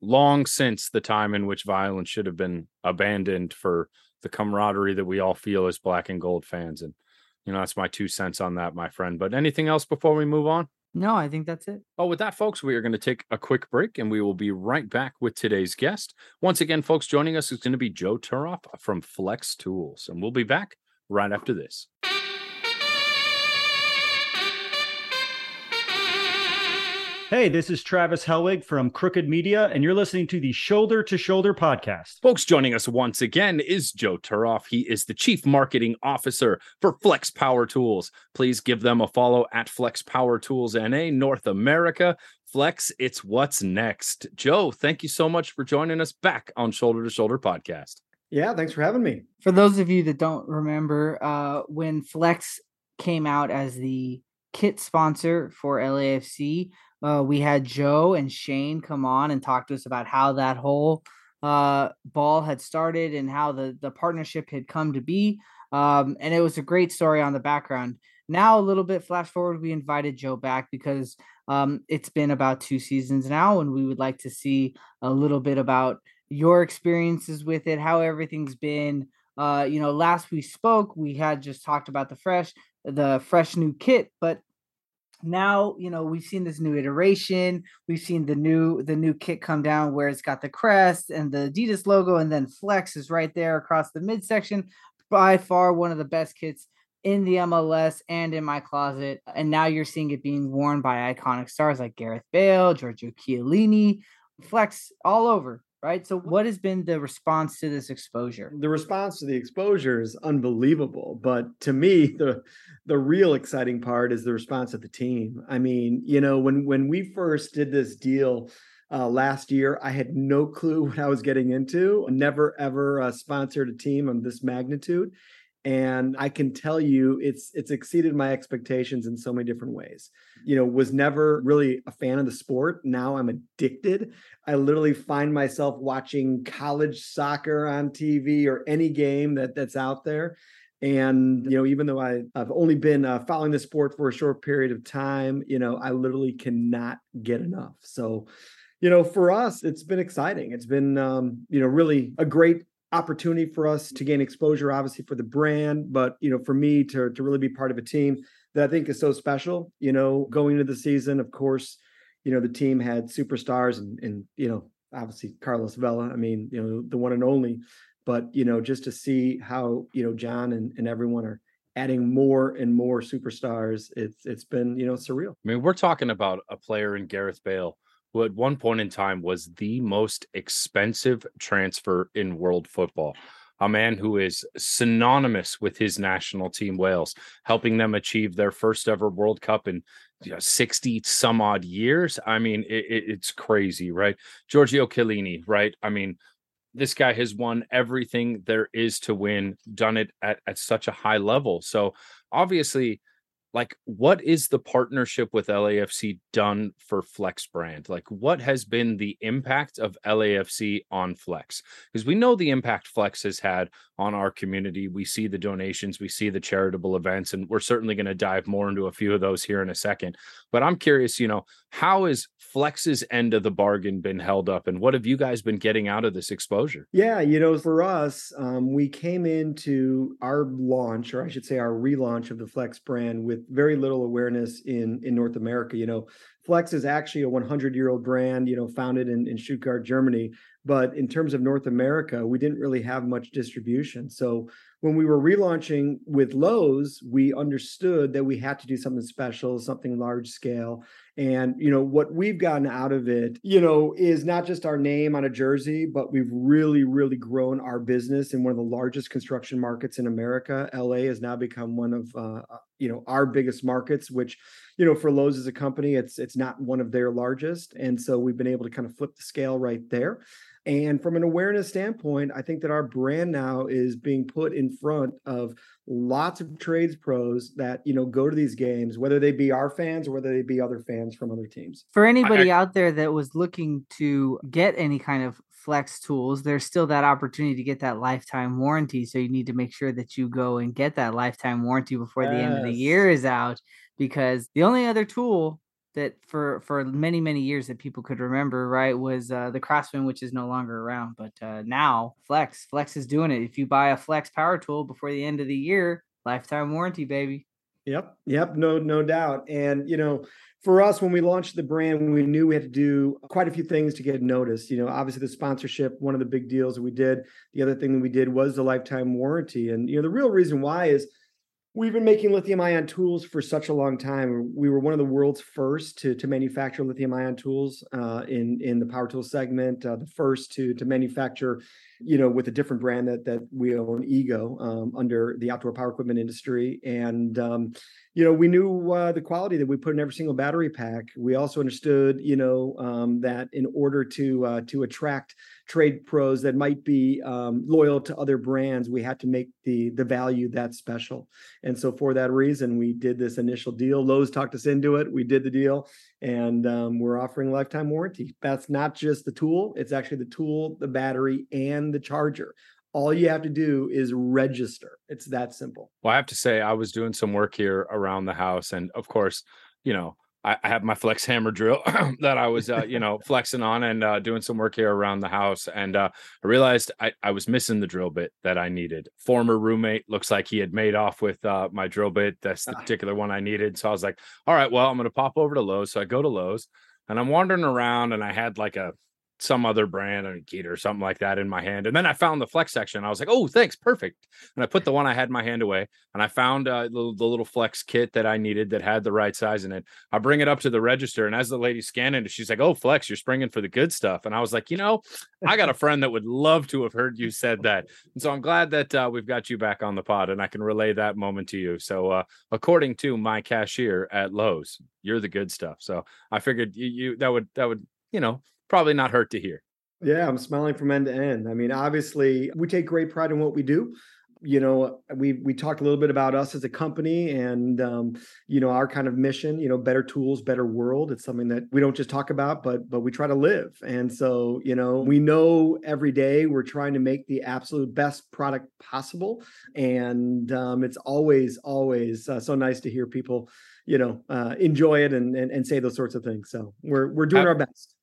long since the time in which violence should have been abandoned for the camaraderie that we all feel as black and gold fans, and you know that's my two cents on that, my friend. But anything else before we move on? No, I think that's it. Oh, with that, folks, we are going to take a quick break and we will be right back with today's guest. Once again, folks, joining us is going to be Joe Turoff from Flex Tools, and we'll be back right after this. Hey, this is Travis Helwig from Crooked Media, and you're listening to the Shoulder to Shoulder podcast. Folks, joining us once again is Joe Turoff. He is the Chief Marketing Officer for Flex Power Tools. Please give them a follow at Flex Power Tools NA North America. Flex, it's what's next. Joe, thank you so much for joining us back on Shoulder to Shoulder podcast. Yeah, thanks for having me. For those of you that don't remember, uh, when Flex came out as the kit sponsor for LAFC, uh, we had Joe and Shane come on and talk to us about how that whole uh, ball had started and how the the partnership had come to be. Um, and it was a great story on the background. Now, a little bit flash forward, we invited Joe back because um, it's been about two seasons now, and we would like to see a little bit about your experiences with it, how everything's been. Uh, you know, last we spoke, we had just talked about the fresh, the fresh new kit, but now you know we've seen this new iteration. We've seen the new the new kit come down where it's got the crest and the adidas logo and then flex is right there across the midsection. By far one of the best kits in the mls and in my closet and now you're seeing it being worn by iconic stars like gareth bale giorgio chiellini flex all over right? So, what has been the response to this exposure? The response to the exposure is unbelievable, but to me, the the real exciting part is the response of the team. I mean, you know, when when we first did this deal uh, last year, I had no clue what I was getting into. Never ever uh, sponsored a team of this magnitude, and i can tell you it's it's exceeded my expectations in so many different ways. You know was never really a fan of the sport. Now i'm addicted. I literally find myself watching college soccer on tv or any game that that's out there. And you know even though I, i've only been uh, following the sport for a short period of time you know i literally cannot get enough. So you know for us it's been exciting. It's been um, you know really a great opportunity for us to gain exposure, obviously for the brand, but you know, for me to to really be part of a team that I think is so special. You know, going into the season, of course, you know the team had superstars and and you know obviously Carlos Vela. I mean, you know the one and only, but you know just to see how you know John and and everyone are adding more and more superstars it's it's been you know surreal i mean we're talking about a player in gareth bale who at one point in time was the most expensive transfer in world football. A man who is synonymous with his national team, Wales, helping them achieve their first ever World Cup in you know, 60 some odd years. I mean, it, it, it's crazy, right? Giorgio Chiellini, right? I mean, this guy has won everything there is to win, done it at, at such a high level. So obviously, like what is the partnership with LAFC done for Flex brand? Like what has been the impact of LAFC on Flex? Because we know the impact Flex has had on our community. We see the donations, we see the charitable events, and we're certainly going to dive more into a few of those here in a second. But I'm curious, you know, how has Flex's end of the bargain been held up, and what have you guys been getting out of this exposure? Yeah, you know, for us, um, we came into our launch, or I should say, our relaunch of the Flex brand with very little awareness in in North America. You know, Flex is actually a 100 year old brand. You know, founded in, in Stuttgart, Germany. But in terms of North America, we didn't really have much distribution. So when we were relaunching with Lowe's, we understood that we had to do something special, something large scale. And you know what we've gotten out of it, you know, is not just our name on a jersey, but we've really, really grown our business in one of the largest construction markets in America. LA has now become one of uh, uh, you know our biggest markets, which you know for Lowe's as a company, it's it's not one of their largest, and so we've been able to kind of flip the scale right there. And from an awareness standpoint, I think that our brand now is being put in front of lots of trades pros that you know go to these games, whether they be our fans or whether they be other fans from other teams. For anybody I, I, out there that was looking to get any kind of flex tools, there's still that opportunity to get that lifetime warranty. So you need to make sure that you go and get that lifetime warranty before yes. the end of the year is out because the only other tool that for for many many years that people could remember right was uh, the craftsman which is no longer around but uh, now flex. Flex is doing it. If you buy a flex power tool before the end of the year lifetime warranty baby. Yep yep no no doubt. And you know for us when we launched the brand we knew we had to do quite a few things to get noticed. You know obviously the sponsorship one of the big deals that we did the other thing that we did was the lifetime warranty. And you know the real reason why is We've been making lithium ion tools for such a long time. We were one of the world's first to, to manufacture lithium ion tools uh, in in the power tool segment. Uh, the first to to manufacture, you know, with a different brand that that we own, Ego, um, under the outdoor power equipment industry. And um, you know, we knew uh, the quality that we put in every single battery pack. We also understood, you know, um, that in order to uh, to attract trade pros that might be um, loyal to other brands, we had to make the the value that special. And so for that reason, we did this initial deal. Lowe's talked us into it. We did the deal, and um, we're offering lifetime warranty. That's not just the tool; it's actually the tool, the battery, and the charger all you have to do is register. It's that simple. Well, I have to say, I was doing some work here around the house, and of course, you know, I, I have my flex hammer drill that I was, uh, you know, flexing on and uh, doing some work here around the house. And uh, I realized I, I was missing the drill bit that I needed. Former roommate looks like he had made off with uh, my drill bit. That's the ah. particular one I needed. So I was like, all right, well, I'm going to pop over to Lowe's. So I go to Lowe's and I'm wandering around and I had like a some other brand or Geet or something like that in my hand. And then I found the flex section. I was like, oh, thanks, perfect. And I put the one I had in my hand away, and I found uh, the, the, little flex kit that I needed that had the right size in it. I bring it up to the register, and as the lady scanning it, she's like, "Oh, flex, you're springing for the good stuff." And I was like, you know, I got a friend that would love to have heard you said that, and so I'm glad that uh, we've got you back on the pod, and I can relay that moment to you. So, uh, according to my cashier at Lowe's, you're the good stuff. So I figured you, you that would that would you know probably not hurt to hear. Yeah, I'm smiling from end to end. I mean, obviously, we take great pride in what we do. You know, we we talked a little bit about us as a company and um, you know our kind of mission. You know, better tools, better world. It's something that we don't just talk about, but but we try to live. And so, you know, we know every day we're trying to make the absolute best product possible. And um, it's always always uh, so nice to hear people, you know, uh, enjoy it and, and and say those sorts of things. So we're we're doing our best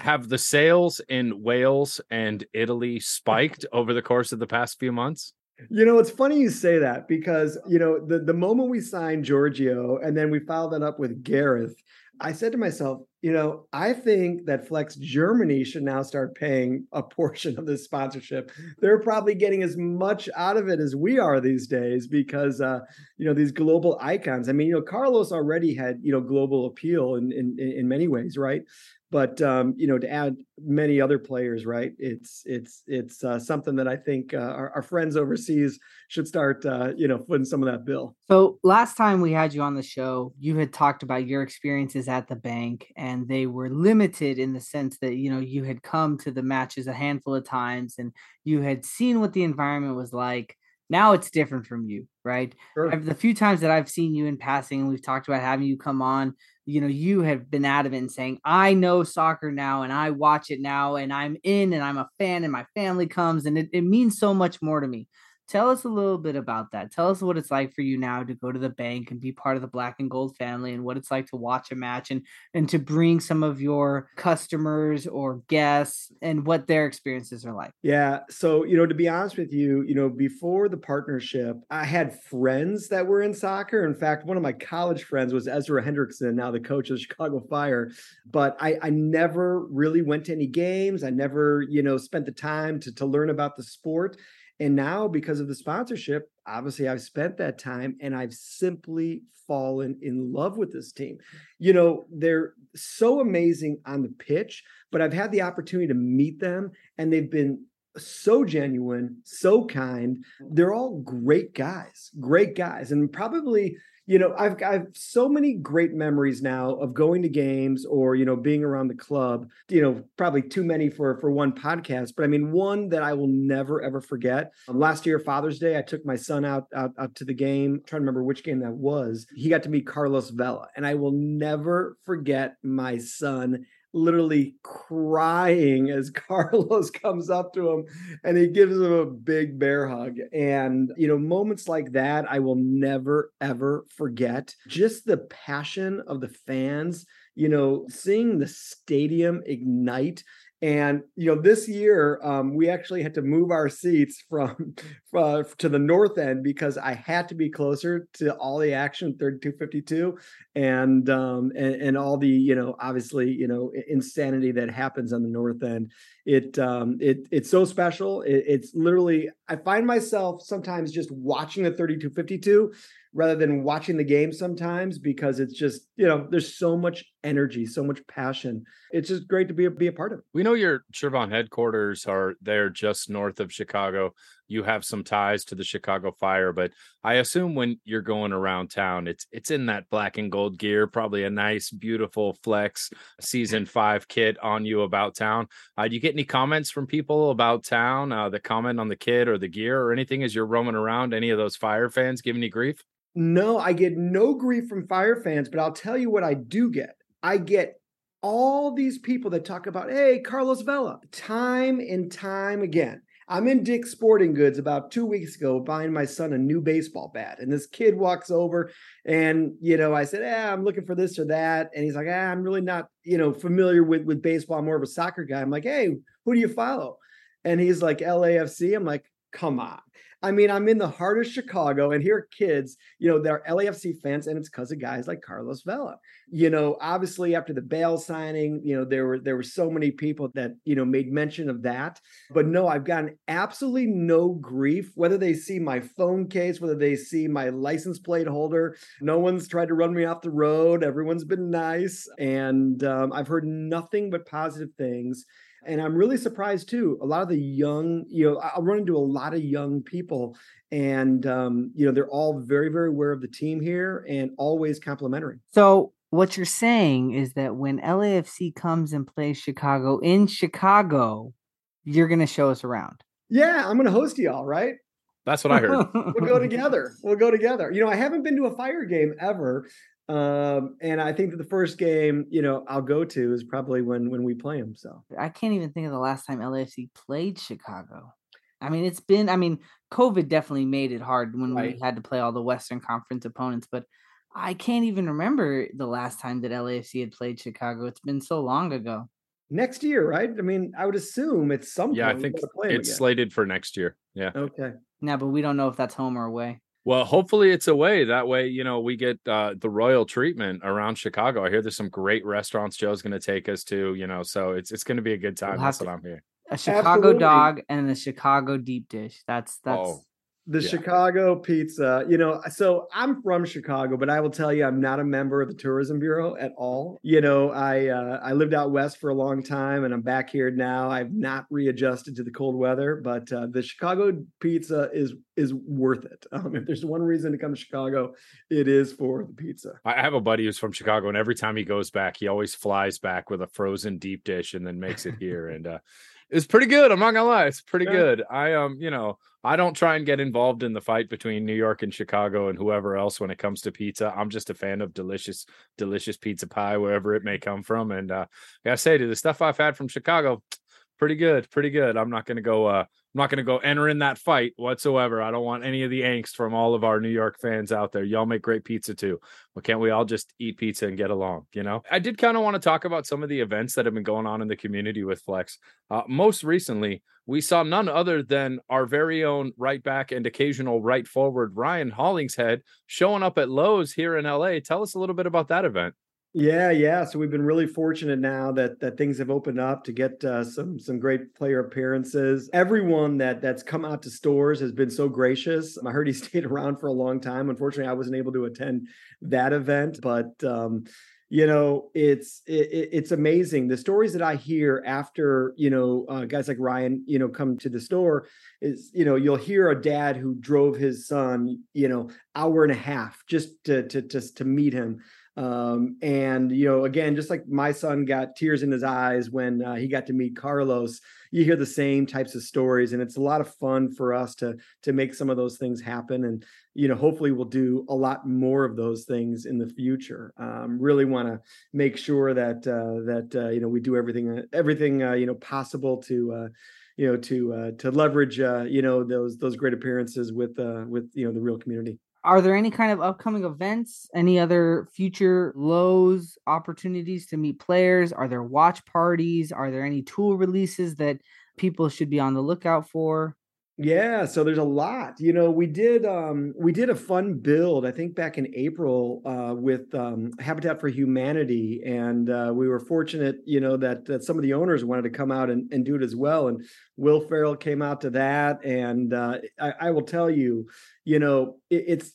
have the sales in Wales and Italy spiked over the course of the past few months? You know, it's funny you say that because, you know, the, the moment we signed Giorgio and then we followed that up with Gareth, I said to myself, you know, I think that Flex Germany should now start paying a portion of this sponsorship. They're probably getting as much out of it as we are these days because, uh, you know, these global icons. I mean, you know, Carlos already had, you know, global appeal in in, in many ways, right? but um, you know to add many other players right it's it's it's uh, something that i think uh, our, our, friends overseas should start uh, you know footing some of that bill so last time we had you on the show you had talked about your experiences at the bank and they were limited in the sense that you know you had come to the matches a handful of times and you had seen what the environment was like. Now it's different from you right? Sure. the few times that i've seen you in passing and we've talked about having you come on you know you have been adamant in saying i know soccer now and i watch it now and i'm in and i'm a fan and my family comes and it, it means so much more to me Tell us a little bit about that. Tell us what it's like for you now to go to the bank and be part of the black and gold family and what it's like to watch a match and and to bring some of your customers or guests and what their experiences are like. Yeah. So, you know, to be honest with you, you know, before the partnership, I had friends that were in soccer. In fact, one of my college friends was Ezra Hendrickson, now the coach of the Chicago Fire. But I, I never really went to any games. I never, you know, spent the time to, to learn about the sport. And now, because of the sponsorship, obviously I've spent that time and I've simply fallen in love with this team. You know, they're so amazing on the pitch, but I've had the opportunity to meet them and they've been so genuine, so kind. They're all great guys, great guys. And probably you know, I've I've so many great memories now of going to games or you know being around the club. You know, probably too many for for one podcast, but I mean one that I will never ever forget. Um, last year Father's Day, I took my son out, out out to the game. I'm trying to remember which game that was. He got to meet Carlos Vela, and I will never forget my son literally crying as Carlos comes up to him and he gives him a big bear hug. And, you know, moments like that, I will never, ever forget. Just the passion of the fans, you know, seeing the stadium ignite and you know, this year um, we actually had to move our seats from uh, to the north end because I had to be closer to all the action 3252 and um, and and all the you know obviously you know insanity that happens on the north end. It um, it it's so special. It, it's literally I find myself sometimes just watching the 3252 rather than watching the game sometimes because it's just you know there's so much energy so much passion. It's just great to be a, be a part of it. We know your Chervon headquarters are there just north of chicago you have some ties to the chicago fire but i assume when you're going around town it's it's in that black and gold gear probably a nice beautiful flex season five kit on you about town uh, do you get any comments from people about town uh, the comment on the kit or the gear or anything as you're roaming around any of those fire fans giving you grief no, I get no grief from Fire fans, but I'll tell you what I do get. I get all these people that talk about, hey, Carlos Vela, time and time again. I'm in Dick's Sporting Goods about two weeks ago buying my son a new baseball bat. And this kid walks over and, you know, I said, eh, I'm looking for this or that. And he's like, ah, I'm really not, you know, familiar with, with baseball. I'm more of a soccer guy. I'm like, hey, who do you follow? And he's like, LAFC. I'm like, come on. I mean, I'm in the heart of Chicago, and here are kids, you know, they're LAFC fans, and it's because of guys like Carlos Vela. You know, obviously after the Bale signing, you know, there were there were so many people that you know made mention of that. But no, I've gotten absolutely no grief, whether they see my phone case, whether they see my license plate holder. No one's tried to run me off the road. Everyone's been nice, and um, I've heard nothing but positive things. And I'm really surprised too. A lot of the young, you know, I'll run into a lot of young people, and um, you know, they're all very, very aware of the team here and always complimentary. So what you're saying is that when LAFC comes and plays Chicago in Chicago, you're going to show us around. Yeah, I'm going to host y'all, right? That's what I heard. we'll go together. We'll go together. You know, I haven't been to a fire game ever. Um, and I think that the first game, you know, I'll go to is probably when when we play them. So I can't even think of the last time LAFC played Chicago. I mean, it's been. I mean, COVID definitely made it hard when right. we had to play all the Western Conference opponents, but I can't even remember the last time that LAFC had played Chicago. It's been so long ago. Next year, right? I mean, I would assume it's some. Yeah, I think it's slated for next year. Yeah. Okay. Now, but we don't know if that's home or away. Well, hopefully it's away. That way, you know, we get uh, the royal treatment around Chicago. I hear there's some great restaurants Joe's going to take us to, you know, so it's it's going to be a good time. We'll That's to, what I'm here. A Chicago Absolutely. dog and the Chicago deep dish. That's that's oh, the yeah. Chicago pizza, you know, so I'm from Chicago, but I will tell you, I'm not a member of the tourism bureau at all. You know, I uh, I lived out west for a long time, and I'm back here now. I've not readjusted to the cold weather, but uh, the Chicago pizza is is worth it. Um, if there's one reason to come to Chicago, it is for the pizza. I have a buddy who's from Chicago, and every time he goes back, he always flies back with a frozen deep dish and then makes it here. and uh, it's pretty good. I'm not gonna lie, it's pretty yeah. good. I um, you know, I don't try and get involved in the fight between New York and Chicago and whoever else when it comes to pizza. I'm just a fan of delicious, delicious pizza pie wherever it may come from. And uh, I say to the stuff I've had from Chicago, pretty good, pretty good. I'm not gonna go uh I'm not going to go enter in that fight whatsoever. I don't want any of the angst from all of our New York fans out there. Y'all make great pizza too. Well, can't we all just eat pizza and get along? You know, I did kind of want to talk about some of the events that have been going on in the community with Flex. Uh, most recently, we saw none other than our very own right back and occasional right forward Ryan Hollingshead showing up at Lowe's here in LA. Tell us a little bit about that event. Yeah, yeah. So we've been really fortunate now that that things have opened up to get uh, some some great player appearances. Everyone that that's come out to stores has been so gracious. I heard he stayed around for a long time. Unfortunately, I wasn't able to attend that event, but um, you know it's it, it's amazing the stories that i hear after you know uh, guys like ryan you know come to the store is you know you'll hear a dad who drove his son you know hour and a half just to to just to meet him um, and you know, again, just like my son got tears in his eyes when uh, he got to meet Carlos, you hear the same types of stories, and it's a lot of fun for us to to make some of those things happen. And you know, hopefully, we'll do a lot more of those things in the future. Um, really want to make sure that uh, that uh, you know we do everything uh, everything uh, you know possible to uh, you know to to leverage you know those those great appearances with with you know the real community are there any kind of upcoming events? Any other future lows opportunities to meet players? Are there watch parties? Are there any tool releases that people should be on the lookout for yeah, so there's a lot. You know, we did um we did a fun build, I think back in April uh with um Habitat for Humanity and uh we were fortunate, you know, that that some of the owners wanted to come out and, and do it as well and Will Ferrell came out to that and uh I, I will tell you, you know, it, it's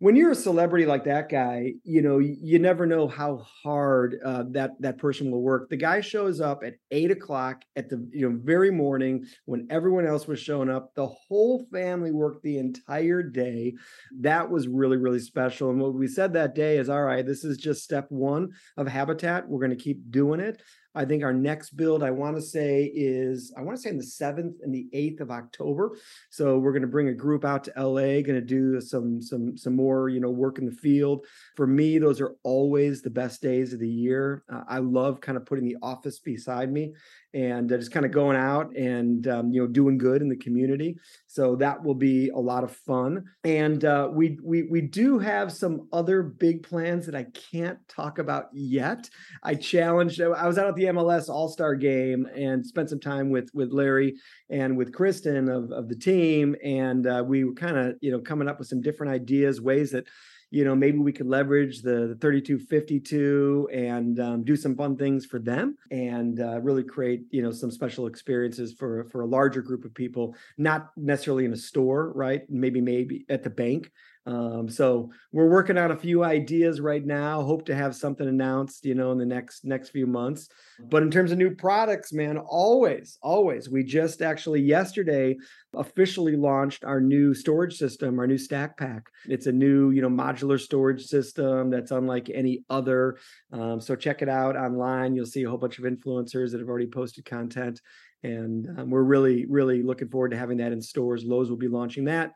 when you're a celebrity like that guy, you know, you never know how hard uh, that that person will work. The guy shows up at eight o'clock at the you know very morning when everyone else was showing up. The whole family worked the entire day. That was really really special. And what we said that day is, all right, this is just step one of Habitat. We're going to keep doing it. I think our next build, I want to say, is I want to say in the 7th and the 8th of October. So we're going to bring a group out to LA, going to do some some some more, you know, work in the field. For me, those are always the best days of the year. Uh, I love kind of putting the office beside me and just kind of going out and um, you know doing good in the community. So that will be a lot of fun. And uh, we we we do have some other big plans that I can't talk about yet. I challenged. I was out at the MLS All Star Game and spent some time with with Larry and with Kristen of of the team, and uh, we were kind of you know coming up with some different ideas, ways that you know maybe we could leverage the, the 3252 and um, do some fun things for them and uh, really create you know some special experiences for for a larger group of people not necessarily in a store right? Maybe maybe at the bank um, so we're working on a few ideas right now. Hope to have something announced, you know, in the next next few months. But in terms of new products, man, always, always. We just actually yesterday officially launched our new storage system, our new stack pack. It's a new, you know, modular storage system that's unlike any other. Um, so check it out online. You'll see a whole bunch of influencers that have already posted content. And um, we're really, really looking forward to having that in stores. Lowe's will be launching that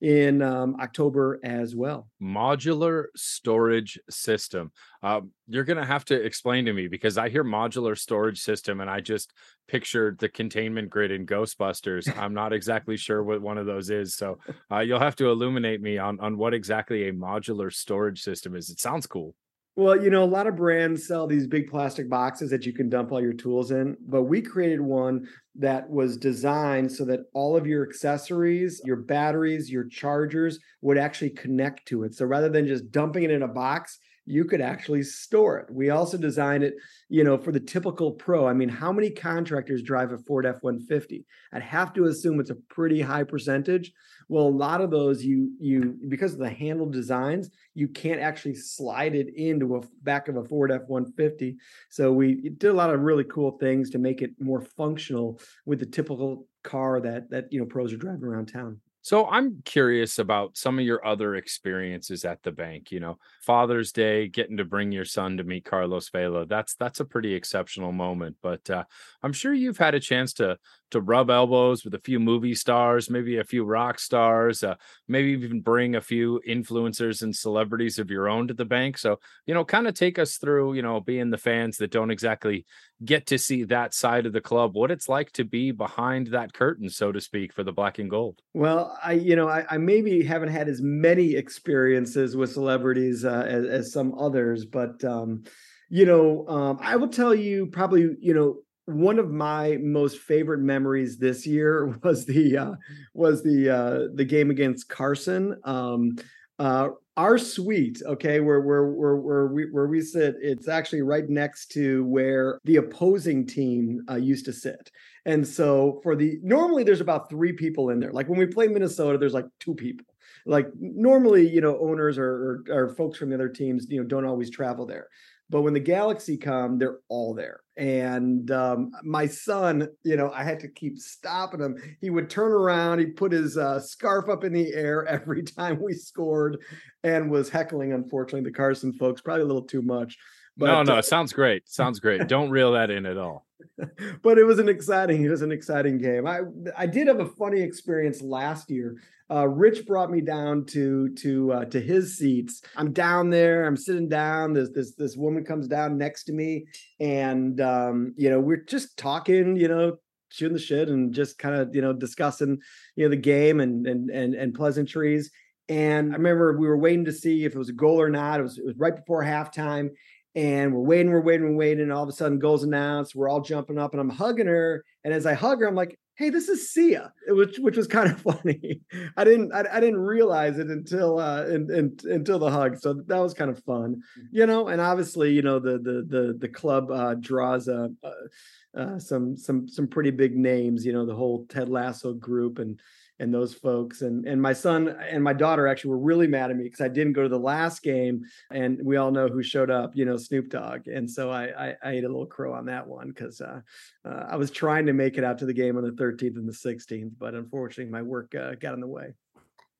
in um, October as well. Modular storage system. Um, you're going to have to explain to me because I hear modular storage system and I just pictured the containment grid in Ghostbusters. I'm not exactly sure what one of those is. So uh, you'll have to illuminate me on, on what exactly a modular storage system is. It sounds cool. Well, you know, a lot of brands sell these big plastic boxes that you can dump all your tools in, but we created one that was designed so that all of your accessories, your batteries, your chargers would actually connect to it. So rather than just dumping it in a box, you could actually store it. We also designed it, you know, for the typical pro. I mean, how many contractors drive a Ford F-150? I'd have to assume it's a pretty high percentage. Well, a lot of those you you because of the handle designs, you can't actually slide it into a back of a Ford F-150. So we did a lot of really cool things to make it more functional with the typical car that that you know pros are driving around town. So I'm curious about some of your other experiences at the bank. You know, Father's Day, getting to bring your son to meet Carlos Vela. That's that's a pretty exceptional moment. But uh, I'm sure you've had a chance to to rub elbows with a few movie stars, maybe a few rock stars, uh, maybe even bring a few influencers and celebrities of your own to the bank. So, you know, kind of take us through, you know, being the fans that don't exactly get to see that side of the club, what it's like to be behind that curtain, so to speak, for the black and gold. Well, I, you know, I, I maybe haven't had as many experiences with celebrities uh, as, as some others, but, um, you know, um, I will tell you probably, you know, one of my most favorite memories this year was the uh, was the uh, the game against Carson. Um, uh, our suite, okay, where where where where we where we sit, it's actually right next to where the opposing team uh, used to sit. And so for the normally there's about three people in there. Like when we play Minnesota, there's like two people. Like normally, you know, owners or, or, or folks from the other teams, you know, don't always travel there. But when the Galaxy come, they're all there. And um, my son, you know, I had to keep stopping him. He would turn around, he'd put his uh, scarf up in the air every time we scored and was heckling, unfortunately, the Carson folks, probably a little too much. But, no, no, uh, it sounds great. Sounds great. Don't reel that in at all. but it was an exciting, it was an exciting game. I I did have a funny experience last year uh, Rich brought me down to to uh, to his seats. I'm down there. I'm sitting down. This this this woman comes down next to me, and um, you know we're just talking. You know, shooting the shit and just kind of you know discussing you know the game and and and and pleasantries. And I remember we were waiting to see if it was a goal or not. It was it was right before halftime, and we're waiting, we're waiting, we're waiting. And all of a sudden, goals announced. We're all jumping up, and I'm hugging her. And as I hug her, I'm like, hey, this is Sia, which which was kind of funny. I didn't I, I didn't realize it until uh in, in, until the hug. So that was kind of fun, mm-hmm. you know. And obviously, you know, the the the the club uh, draws uh, uh, some some some pretty big names. You know, the whole Ted Lasso group and and those folks and and my son and my daughter actually were really mad at me because I didn't go to the last game and we all know who showed up you know Snoop Dogg and so I I, I ate a little crow on that one because uh, uh, I was trying to make it out to the game on the 13th and the 16th but unfortunately my work uh, got in the way.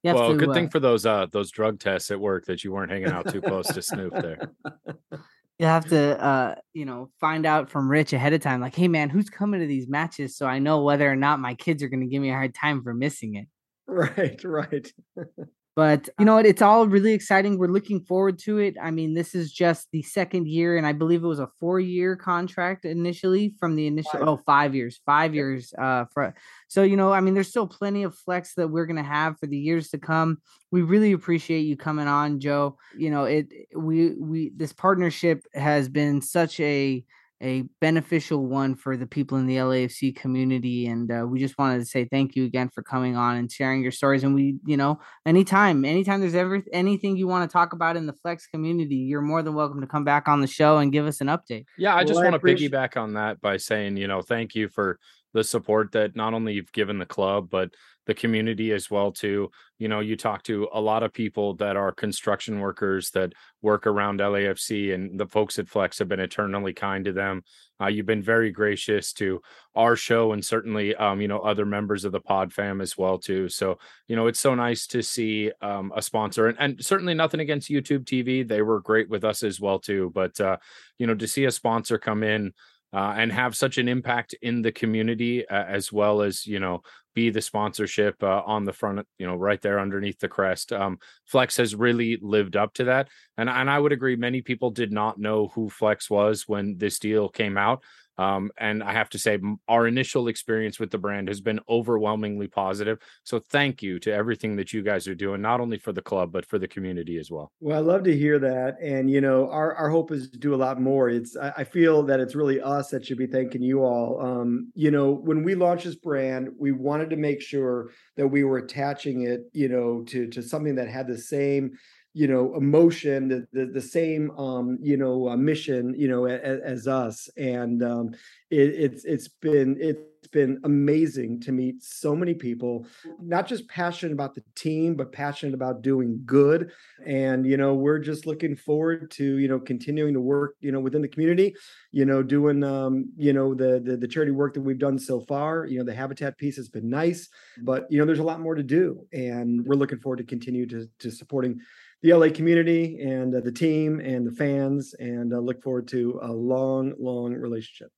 Well, to, good thing uh for those uh those drug tests at work that you weren't hanging out too close to Snoop there. you have to uh you know find out from rich ahead of time like hey man who's coming to these matches so i know whether or not my kids are going to give me a hard time for missing it? Right right but you know what? It's all really exciting. We're looking forward to it. I mean, this is just the second year, and I believe it was a four-year contract initially from the initial. Five. Oh, five years, five years. Uh, for so you know, I mean, there's still plenty of flex that we're gonna have for the years to come. We really appreciate you coming on, Joe. You know, it we we this partnership has been such a a beneficial one for the people in the LAFC community. And uh, we just wanted to say thank you again for coming on and sharing your stories. And we, you know, anytime, anytime there's ever anything you want to talk about in the Flex community, you're more than welcome to come back on the show and give us an update. Yeah, I well, just want to appreciate- piggyback on that by saying, you know, thank you for the support that not only you've given the club, but the community as well too. You know you talk to a lot of people that are construction workers that work around lafc and the folks at flex have been eternally kind to them. Uh, you've been very gracious to our show and certainly um, you know other members of the pod fam as well too. So you know it's so nice to see um, a sponsor and, and certainly nothing against youtube tv they were great with us as well too but uh, you know to see a sponsor come in uh, and have such an impact in the community uh, as well as you know be the sponsorship uh, on the front you know right there underneath the crest. Um, flex has really lived up to that and, and i would agree many people did not know who flex was when this deal came out um, and I have to say, our initial experience with the brand has been overwhelmingly positive. So thank you to everything that you guys are doing, not only for the club, but for the community as well. Well, I love to hear that. And, you know, our, our hope is to do a lot more. It's, I feel that it's really us that should be thanking you all. Um, you know, when we launched this brand, we wanted to make sure that we were attaching it, you know, to, to something that had the same you know emotion the the, the same um you know uh, mission you know as, as us. And um it, it's it's been it's been amazing to meet so many people not just passionate about the team but passionate about doing good. And you know we're just looking forward to you know continuing to work you know within the community you know doing um you know the the, the charity work that we've done so far. You know the habitat piece has been nice but you know there's a lot more to do. And we're looking forward to continue to to supporting the LA community and uh, the team and the fans, and uh, look forward to a long, long relationship.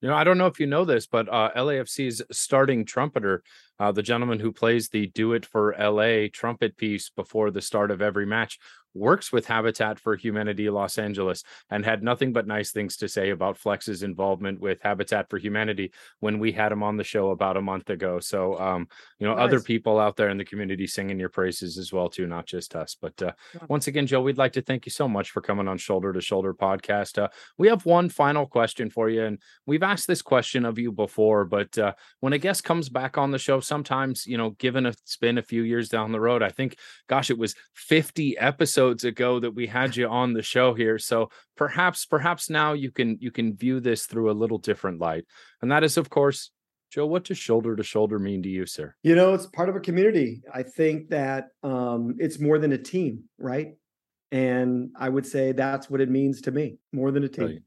You know, I don't know if you know this, but uh, LAFC's starting trumpeter, uh, the gentleman who plays the "Do It for LA" trumpet piece before the start of every match, works with Habitat for Humanity Los Angeles and had nothing but nice things to say about Flex's involvement with Habitat for Humanity when we had him on the show about a month ago. So, um, you know, nice. other people out there in the community singing your praises as well too, not just us. But uh, once again, Joe, we'd like to thank you so much for coming on Shoulder to Shoulder podcast. Uh, we have one final question for you, and we've asked this question of you before, but uh, when a guest comes back on the show, sometimes you know, given a spin a few years down the road, I think, gosh, it was 50 episodes ago that we had you on the show here so perhaps perhaps now you can you can view this through a little different light and that is of course joe what does shoulder to shoulder mean to you sir? You know it's part of a community. I think that um it's more than a team right? And i would say that's what it means to me more than a team. Brilliant,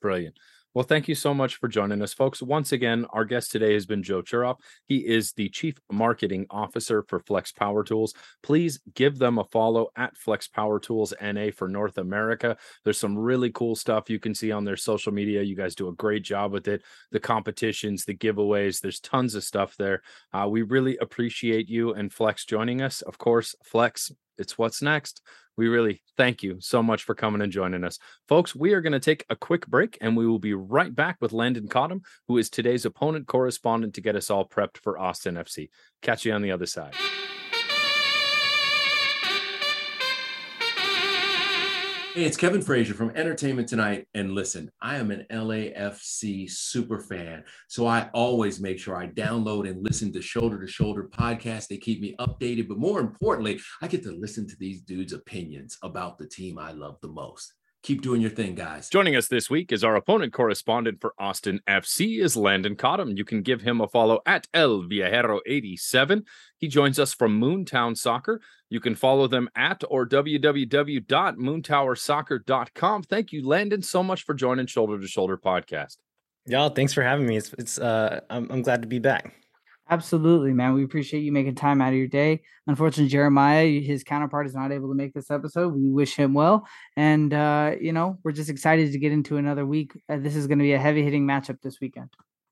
brilliant. Well, thank you so much for joining us, folks. Once again, our guest today has been Joe Churoff. He is the Chief Marketing Officer for Flex Power Tools. Please give them a follow at Flex Power Tools NA for North America. There's some really cool stuff you can see on their social media. You guys do a great job with it. The competitions, the giveaways, there's tons of stuff there. Uh, we really appreciate you and Flex joining us. Of course, Flex it's what's next. We really thank you so much for coming and joining us. Folks, we are going to take a quick break and we will be right back with Landon Cottam, who is today's opponent correspondent to get us all prepped for Austin FC. Catch you on the other side. Hey, it's Kevin Frazier from Entertainment Tonight. And listen, I am an LAFC super fan. So I always make sure I download and listen to Shoulder to Shoulder podcast. They keep me updated. But more importantly, I get to listen to these dudes' opinions about the team I love the most. Keep doing your thing, guys. Joining us this week is our opponent correspondent for Austin FC is Landon Cottam. You can give him a follow at El Viajero87. He joins us from Moon Tower Soccer. You can follow them at or www.moontowersoccer.com. Thank you, Landon, so much for joining Shoulder to Shoulder podcast. Y'all, thanks for having me. It's it's uh I'm I'm glad to be back. Absolutely, man. We appreciate you making time out of your day. Unfortunately, Jeremiah, his counterpart, is not able to make this episode. We wish him well. And, uh, you know, we're just excited to get into another week. Uh, this is going to be a heavy hitting matchup this weekend.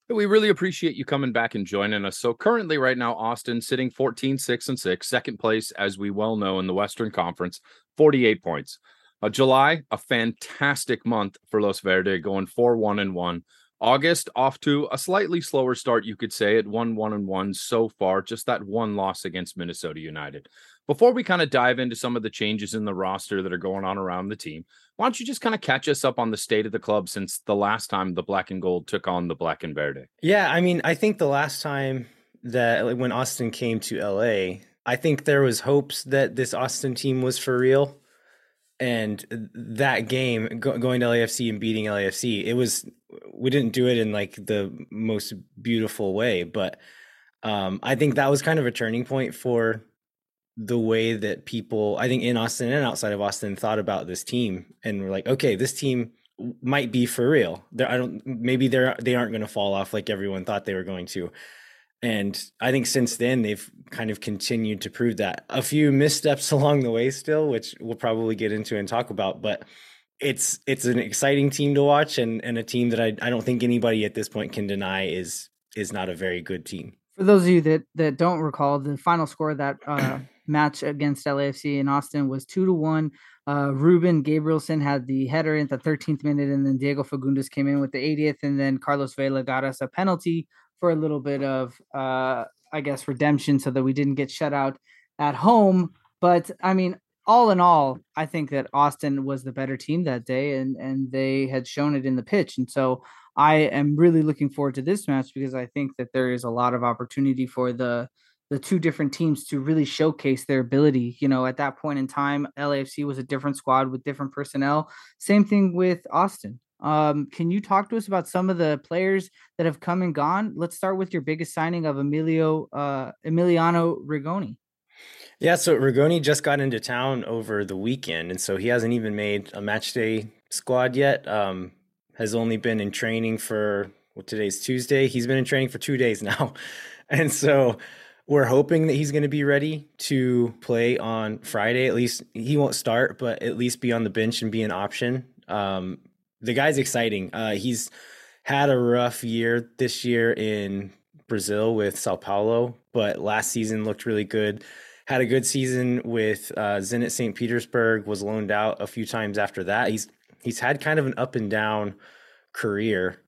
We really appreciate you coming back and joining us. So, currently, right now, Austin sitting 14, 6, and 6, second place, as we well know, in the Western Conference, 48 points. Uh, July, a fantastic month for Los Verde, going 4 1 and 1. August off to a slightly slower start, you could say, at one one and one so far, just that one loss against Minnesota United. Before we kind of dive into some of the changes in the roster that are going on around the team, why don't you just kind of catch us up on the state of the club since the last time the black and gold took on the black and verde? Yeah, I mean, I think the last time that when Austin came to LA, I think there was hopes that this Austin team was for real and that game go, going to LAFC and beating LAFC, it was we didn't do it in like the most beautiful way, but um, I think that was kind of a turning point for the way that people, I think in Austin and outside of Austin, thought about this team, and we're like, okay, this team might be for real. They're, I don't maybe they're they aren't going to fall off like everyone thought they were going to. And I think since then they've kind of continued to prove that. A few missteps along the way still, which we'll probably get into and talk about, but it's it's an exciting team to watch and, and a team that I, I don't think anybody at this point can deny is is not a very good team. For those of you that that don't recall, the final score of that uh, match against LAFC in Austin was two to one. Uh, Ruben Gabrielsen had the header in the 13th minute, and then Diego Fagundez came in with the 80th, and then Carlos Vela got us a penalty for a little bit of, uh, I guess, redemption so that we didn't get shut out at home. But I mean, all in all, I think that Austin was the better team that day, and and they had shown it in the pitch. And so I am really looking forward to this match because I think that there is a lot of opportunity for the the two different teams to really showcase their ability. You know, at that point in time, LAFC was a different squad with different personnel. Same thing with Austin. Um, can you talk to us about some of the players that have come and gone? Let's start with your biggest signing of Emilio uh, Emiliano Rigoni. Yeah, so Rigoni just got into town over the weekend, and so he hasn't even made a match day squad yet. Um, has only been in training for well, today's Tuesday. He's been in training for two days now, and so we're hoping that he's going to be ready to play on Friday. At least he won't start, but at least be on the bench and be an option. Um, the guy's exciting. Uh, he's had a rough year this year in Brazil with Sao Paulo, but last season looked really good. Had a good season with uh, Zenit St. Petersburg. Was loaned out a few times after that. He's he's had kind of an up and down career,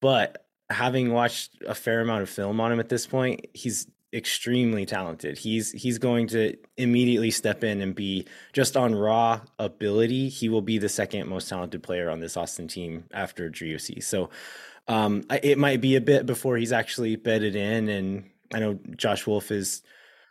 but having watched a fair amount of film on him at this point, he's extremely talented. He's he's going to immediately step in and be just on raw ability. He will be the second most talented player on this Austin team after Driussi. So um, it might be a bit before he's actually bedded in. And I know Josh Wolff is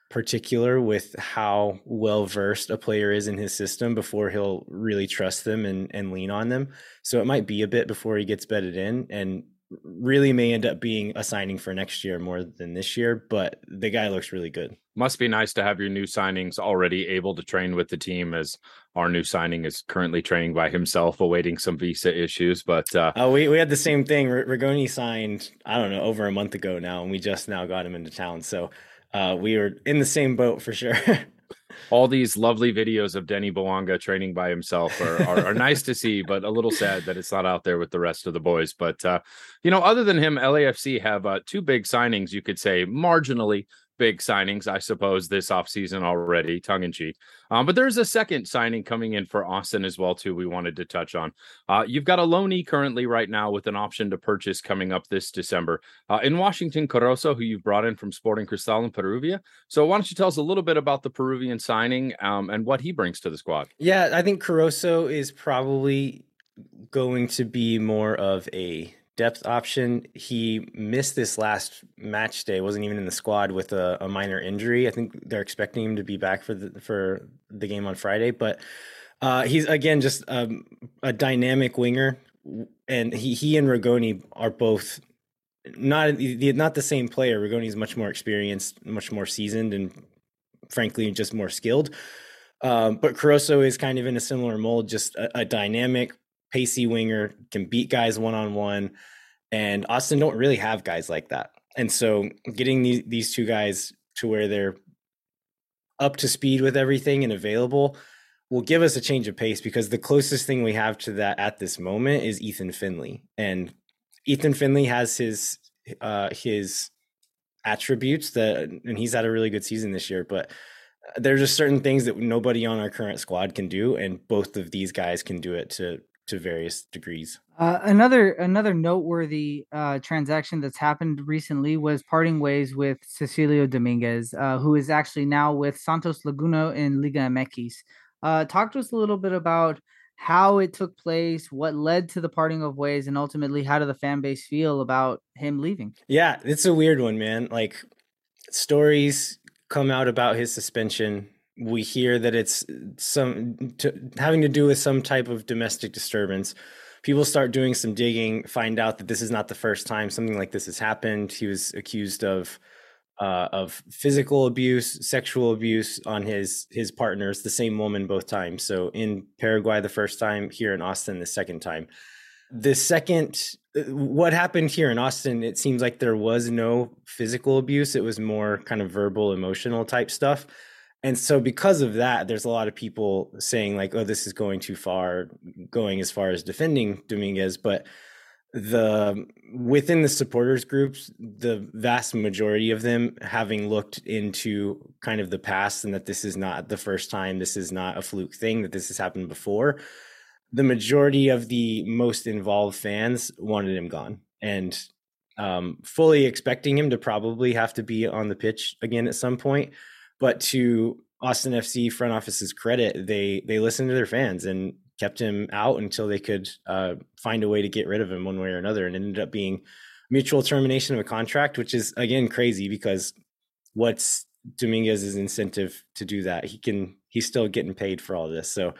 particular with how well versed a player is in his system before he'll really trust them and, and lean on them. So it might be a bit before he gets bedded in. And really may end up being a signing for next year more than this year, but the guy looks really good. Must be nice to have your new signings already able to train with the team as our new signing is currently training by himself, awaiting some visa issues. But uh, oh, we, we had the same thing. Rigoni signed, I don't know, over a month ago now, and we just now got him into town. So uh, we were in the same boat for sure. all these lovely videos of Denis Bouanga training by himself are, are, are, nice to see, but a little sad that it's not out there with the rest of the boys. But, uh, you know, other than him, LAFC have uh, two big signings, you could say marginally big signings, I suppose, this offseason already, tongue in cheek. Um, but there's a second signing coming in for Austin as well, too. We wanted to touch on. Uh, you've got a loanee currently right now with an option to purchase coming up this December uh, in Washington Corozo, who you've brought in from Sporting Cristal in Peruvia. So why don't you tell us a little bit about the Peruvian signing um, and what he brings to the squad? Yeah, I think Corozo is probably going to be more of a depth option. He missed this last match day, wasn't even in the squad with a, a, minor injury. I think they're expecting him to be back for the for the game on Friday, but uh, he's again just um, a dynamic winger, and he he and Rigoni are both not not the same player. Rigoni is much more experienced, much more seasoned, and frankly just more skilled. Um, but Corozo is kind of in a similar mold, just a, a dynamic pacey winger, can beat guys one on one. And Austin don't really have guys like that. And so getting these, these two guys to where they're up to speed with everything and available will give us a change of pace because the closest thing we have to that at this moment is Ethan Finlay. And Ethan Finlay has his uh his attributes that and he's had a really good season this year, but there's just certain things that nobody on our current squad can do and both of these guys can do it to to various degrees. Uh, another another noteworthy uh, transaction that's happened recently was parting ways with Cecilio Dominguez, uh, who is actually now with Santos Laguna in Liga MX. Uh, talk to us a little bit about how it took place, what led to the parting of ways, and ultimately how did the fan base feel about him leaving? Yeah, it's a weird one, man. Like stories come out about his suspension we hear that it's some to, having to do with some type of domestic disturbance. People start doing some digging, find out that this is not the first time something like this has happened. He was accused of uh, of physical abuse, sexual abuse on his his partners, the same woman both times. So in Paraguay the first time, here in Austin the second time. The second, what happened here in Austin, it seems like there was no physical abuse. It was more kind of verbal, emotional type stuff and so because of that there's a lot of people saying like oh this is going too far going as far as defending dominguez but the within the supporters groups the vast majority of them having looked into kind of the past and that this is not the first time this is not a fluke thing that this has happened before the majority of the most involved fans wanted him gone and um, fully expecting him to probably have to be on the pitch again at some point but to Austin FC front office's credit, they they listened to their fans and kept him out until they could uh, find a way to get rid of him one way or another, and it ended up being mutual termination of a contract, which is again crazy because what's Dominguez's incentive to do that? He can he's still getting paid for all this, so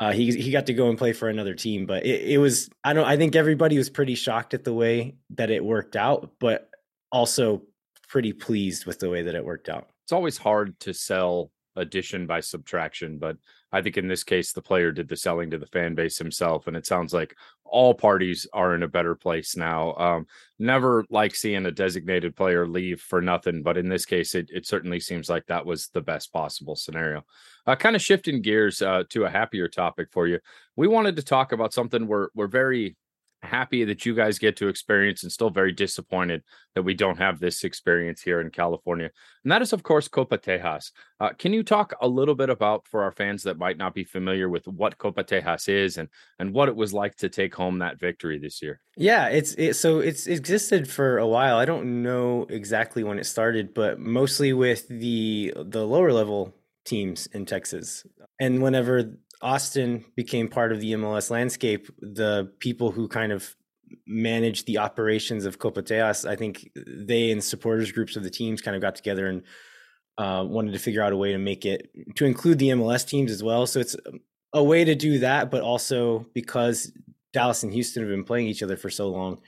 uh, he he got to go and play for another team. But it, it was I don't I think everybody was pretty shocked at the way that it worked out, but also pretty pleased with the way that it worked out it's always hard to sell addition by subtraction, but I think in this case, the player did the selling to the fan base himself. And it sounds like all parties are in a better place now. Um, never like seeing a designated player leave for nothing, but in this case, it, it certainly seems like that was the best possible scenario. Uh, kind of shifting gears uh, to a happier topic for you. We wanted to talk about something we're, we're very happy that you guys get to experience and still very disappointed that we don't have this experience here in California. And that is, of course, Copa Tejas. Uh, can you talk a little bit about for our fans that might not be familiar with what Copa Tejas is and and what it was like to take home that victory this year? Yeah, it's it, so it's existed for a while. I don't know exactly when it started, but mostly with the the lower level teams in Texas. And whenever Austin became part of the MLS landscape, the people who kind of manage the operations of Copa Tejas, I think they and supporters groups of the teams kind of got together and uh, wanted to figure out a way to make it to include the MLS teams as well. So it's a way to do that, but also because Dallas and Houston have been playing each other for so long,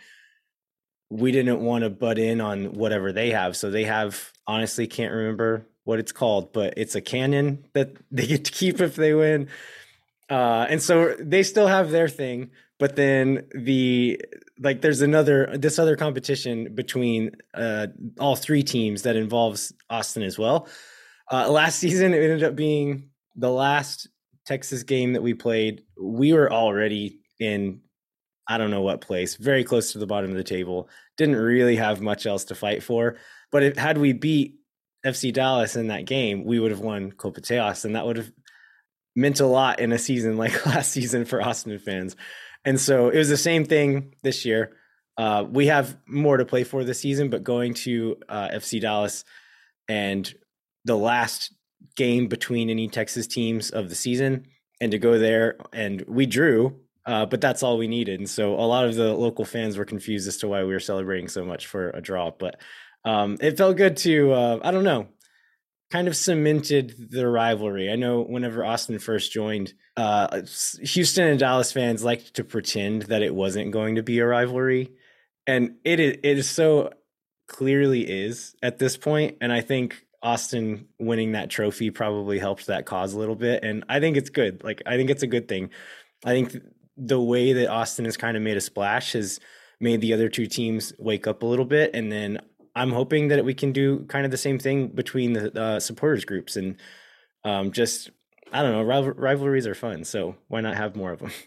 we didn't want to butt in on whatever they have. So they have honestly can't remember what it's called, but it's a cannon that they get to keep if they win. Uh, and so they still have their thing, but then the like there's another this other competition between uh, all three teams that involves Austin as well. Uh, last season it ended up being the last Texas game that we played. We were already in I don't know what place, very close to the bottom of the table. Didn't really have much else to fight for. But if, had we beat FC Dallas in that game, we would have won Copa Tejas, and that would have meant a lot in a season like last season for Austin fans. And so it was the same thing this year. Uh, we have more to play for this season, but going to uh, FC Dallas and the last game between any Texas teams of the season, and to go there and we drew, uh, but that's all we needed. And so a lot of the local fans were confused as to why we were celebrating so much for a draw. But um, it felt good to uh, I don't know, kind of cemented the rivalry. I know whenever Austin first joined, uh, Houston and Dallas fans liked to pretend that it wasn't going to be a rivalry, and it is, it is so clearly is at this point. And I think Austin winning that trophy probably helped that cause a little bit, and I think it's good. Like I think it's a good thing. I think the way that Austin has kind of made a splash has made the other two teams wake up a little bit, and then I'm hoping that we can do kind of the same thing between the uh, supporters groups and um, just I don't know rivalries are fun, so why not have more of them?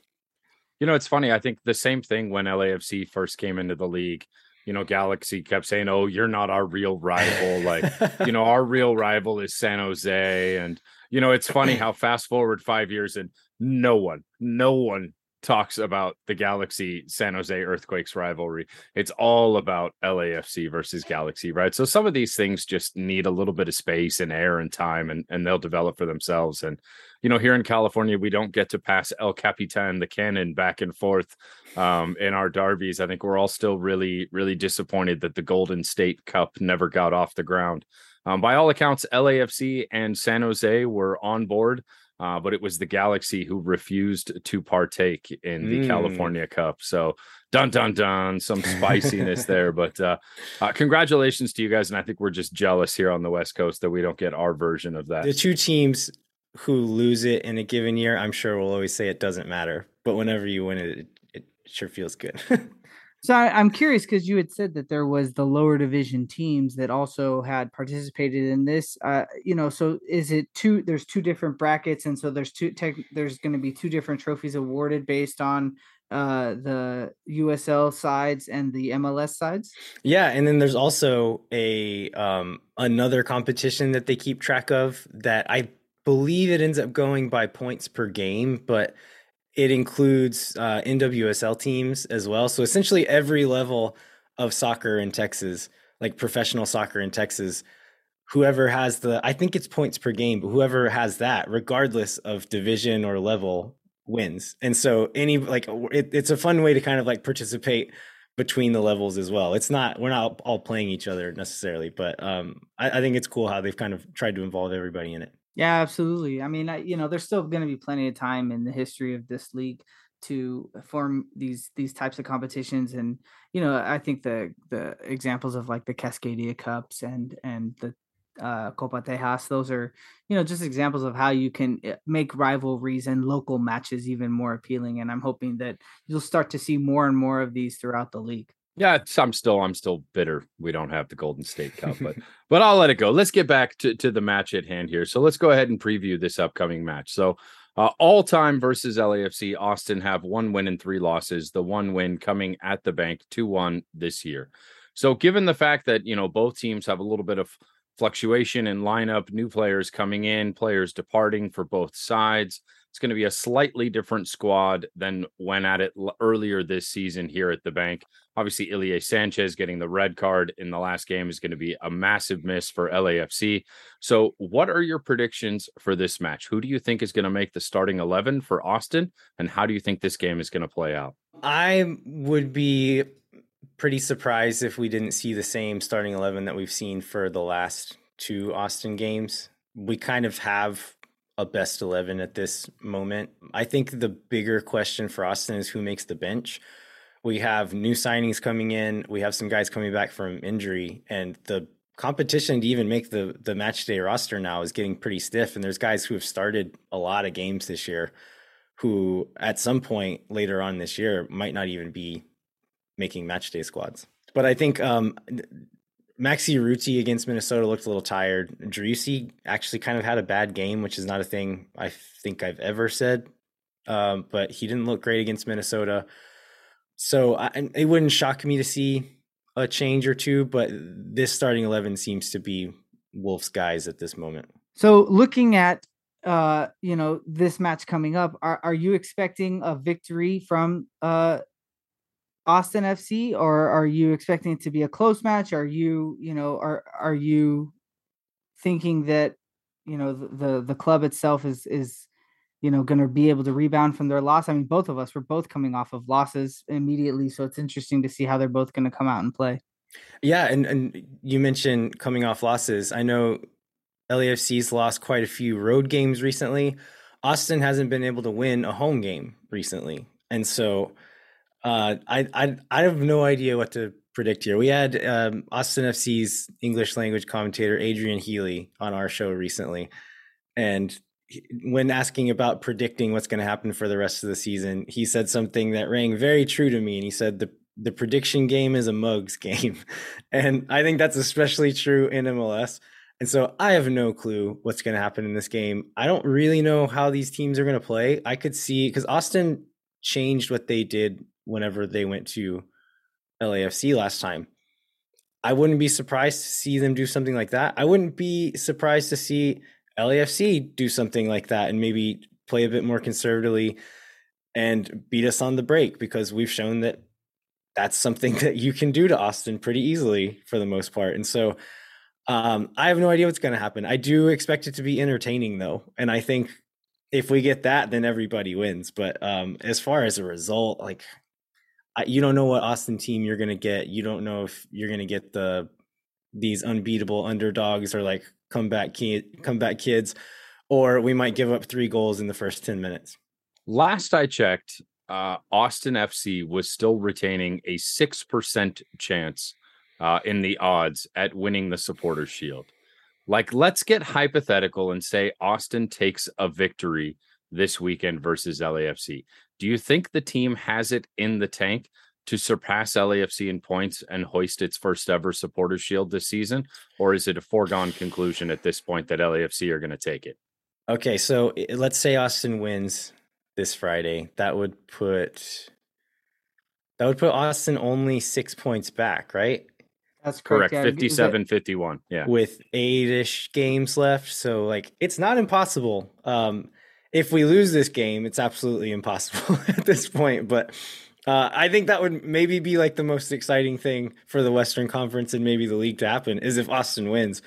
You know, it's funny. I think the same thing when LAFC first came into the league. You know, Galaxy kept saying, "Oh, you're not our real rival." like, you know, our real rival is San Jose, and you know, it's funny how fast forward five years and no one, no one talks about the Galaxy San Jose Earthquakes rivalry. It's all about LAFC versus Galaxy, right? So some of these things just need a little bit of space and air and time and, and they'll develop for themselves. And, you know, here in California, we don't get to pass El Capitan, the cannon, back and forth um, in our derbies. I think we're all still really, really disappointed that the Golden State Cup never got off the ground. Um, by all accounts, LAFC and San Jose were on board uh, but it was the Galaxy who refused to partake in the mm. California Cup. So, dun dun dun, some spiciness there. But uh, uh, congratulations to you guys, and I think we're just jealous here on the West Coast that we don't get our version of that. The two teams who lose it in a given year, I'm sure will always say it doesn't matter. But whenever you win it, it, it sure feels good. So I, am curious because you had said that there was the lower division teams that also had participated in this. Uh, you know, so is it two? There's two different brackets, and so there's two. Tech, there's going to be two different trophies awarded based on uh, the USL sides and the MLS sides. Yeah, and then there's also a um, another competition that they keep track of that I believe it ends up going by points per game, but it includes uh, NWSL teams as well. So essentially, every level of soccer in Texas, like professional soccer in Texas, whoever has the, I think it's points per game, but whoever has that, regardless of division or level, wins. And so, any like, it, it's a fun way to kind of like participate between the levels as well. It's not we're not all playing each other necessarily, but um, I, I think it's cool how they've kind of tried to involve everybody in it. Yeah, absolutely. I mean, I, you know, there's still going to be plenty of time in the history of this league to form these these types of competitions, and you know, I think the the examples of like the Cascadia Cups and and the uh, Copa Tejas, those are you know just examples of how you can eh, make rivalries and local matches even more appealing. And I'm hoping that you'll start to see more and more of these throughout the league. Yeah, I'm still I'm still bitter we don't have the Golden State Cup, but but I'll let it go. Let's get back to, to the match at hand here. So let's go ahead and preview this upcoming match. So Uh, all time versus LAFC, Austin have one win and three losses. The one win coming at the bank 2 1 this year. So, given the fact that, you know, both teams have a little bit of fluctuation in lineup, new players coming in, players departing for both sides, it's going to be a slightly different squad than when at it earlier this season here at the bank. Obviously, Ilie Sanchez getting the red card in the last game is going to be a massive miss for LAFC. So, what are your predictions for this match? Who do you think is going to make the starting 11 for Austin? And how do you think this game is going to play out? I would be pretty surprised if we didn't see the same starting 11 that we've seen for the last two Austin games. We kind of have a best 11 at this moment. I think the bigger question for Austin is who makes the bench. We have new signings coming in, we have some guys coming back from injury, and the competition to even make the the match day roster now is getting pretty stiff and there's guys who have started a lot of games this year who at some point later on this year might not even be making match day squads. But I think um, Maxi Urruti against Minnesota looked a little tired. Driussi actually kind of had a bad game, which is not a thing I think I've ever said. Um, but he didn't look great against Minnesota. So I, it wouldn't shock me to see a change or two, but this starting 11 seems to be Wolff's guys at this moment. So looking at uh you know this match coming up are are you expecting a victory from uh Austin FC, or are you expecting it to be a close match? Are you, you know, are are you thinking that you know the the, club itself is is you know going to be able to rebound from their loss? I mean, both of us were both coming off of losses immediately, so it's interesting to see how they're both going to come out and play. Yeah, and and you mentioned coming off losses. I know LAFC's lost quite a few road games recently. Austin hasn't been able to win a home game recently, and so uh, I, I I have no idea what to predict here. We had um, Austin FC's English language commentator Adrian Healey on our show recently, and when asking about predicting what's going to happen for the rest of the season, he said something that rang very true to me. And he said the the prediction game is a mugs game, and I think that's especially true in MLS. And so I have no clue what's going to happen in this game. I don't really know how these teams are going to play. I could see because Austin changed what they did whenever they went to LAFC last time. I wouldn't be surprised to see them do something like that. I wouldn't be surprised to see LAFC do something like that and maybe play a bit more conservatively and beat us on the break because we've shown that that's something that you can do to Austin pretty easily for the most part. And so um, I have no idea what's going to happen. I do expect it to be entertaining though. And I think if we get that, then everybody wins. But um, as far as a result, like you don't know what Austin team you're going to get. You don't know if you're going to get the these unbeatable underdogs or like comeback comeback kids, or we might give up three goals in the first ten minutes. Last I checked, uh, Austin FC was still retaining a six percent chance uh, in the odds at winning the Supporters Shield. Like, let's get hypothetical and say Austin takes a victory this weekend versus LAFC. Do you think the team has it in the tank to surpass LAFC in points and hoist its first ever supporters shield this season? Or is it a foregone conclusion at this point that LAFC are going to take it? Okay, so let's say Austin wins this Friday. That would put that would put Austin only six points back, right? That's correct. correct. Yeah, 57 51. Yeah. With eight ish games left. So, like, it's not impossible. Um, if we lose this game, it's absolutely impossible at this point. But uh, I think that would maybe be like the most exciting thing for the Western Conference and maybe the league to happen is if Austin wins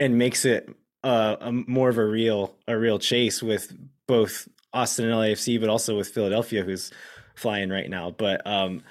and makes it uh, a, more of a real a real chase with both Austin and LAFC, but also with Philadelphia, who's flying right now. But um,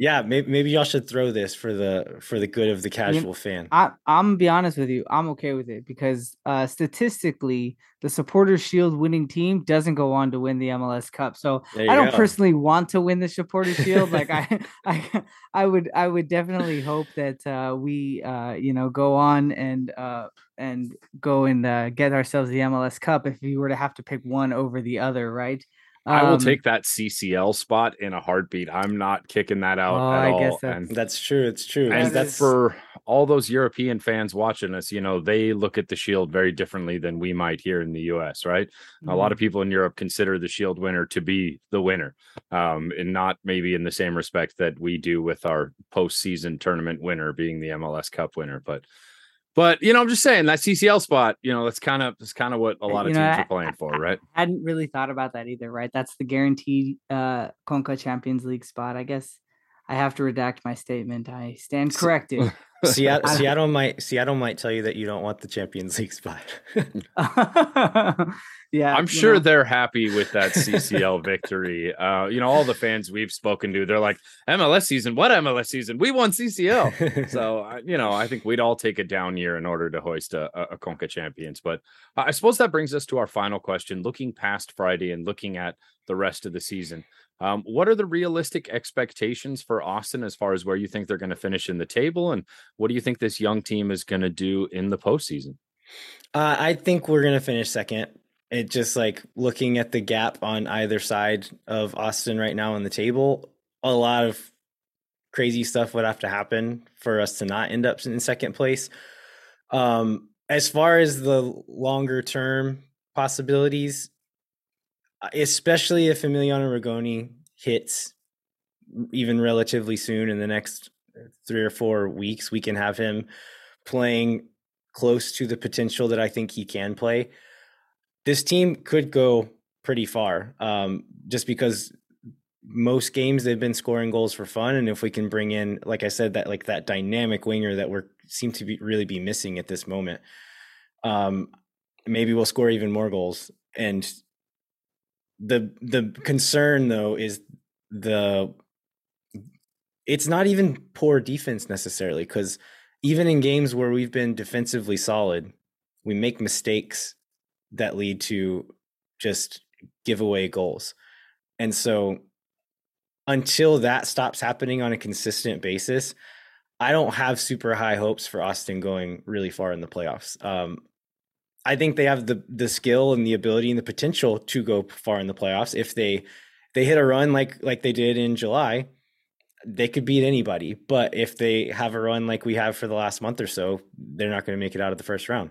yeah, maybe, maybe y'all should throw this for the for the good of the casual fan. I, I'm gonna be honest with you. I'm okay with it because uh, statistically, the Supporters Shield winning team doesn't go on to win the MLS Cup. So I don't go. personally want to win the Supporters Shield. like I, I, I would, I would definitely hope that uh, we, uh, you know, go on and uh, and go and uh, get ourselves the MLS Cup if we were to have to pick one over the other, right? I will um, take that CCL spot in a heartbeat. I'm not kicking that out oh, at I all. That's, and that's true. It's true. And that's for all those European fans watching us, you know, they look at the Shield very differently than we might here in the U.S. Right? A lot of people in Europe consider the Shield winner to be the winner, um, and not maybe in the same respect that we do with our postseason tournament winner being the MLS Cup winner, but. But you know, I'm just saying that CCL spot, you know, that's kind of that's kind of what a lot of You teams know, are I- playing for, right? I hadn't really thought about that either, right? That's the guaranteed uh Conca Champions League spot. I guess I have to redact my statement. I stand corrected. Seattle, Seattle might Seattle might tell you that you don't want the Champions League spot. yeah, I'm sure know. they're happy with that CCL victory. Uh, you know, all the fans we've spoken to, they're like, MLS season, what MLS season? We won CCL. so, you know, I think we'd all take a down year in order to hoist a, a, a Conca champions. But uh, I suppose that brings us to our final question. Looking past Friday and looking at the rest of the season, um, what are the realistic expectations for Austin as far as where you think they're going to finish in the table? And what do you think this young team is going to do in the postseason? Uh, I think we're gonna finish second. It just like looking at the gap on either side of Austin right now on the table, a lot of crazy stuff would have to happen for us to not end up in second place. Um, as far as the longer term possibilities, especially if Emiliano Rigoni hits even relatively soon in the next three or four weeks, we can have him playing close to the potential that I think he can play. This team could go pretty far, um, just because most games they've been scoring goals for fun, and if we can bring in, like I said, that like that dynamic winger that we're seem to be really be missing at this moment, um, maybe we'll score even more goals. And the the concern though is the it's not even poor defense necessarily because even in games where we've been defensively solid, we make mistakes that lead to just giveaway goals. And so until that stops happening on a consistent basis, I don't have super high hopes for Austin going really far in the playoffs. Um, I think they have the the skill and the ability and the potential to go far in the playoffs if they they hit a run like like they did in July they could beat anybody. But if they have a run like we have for the last month or so, they're not going to make it out of the first round.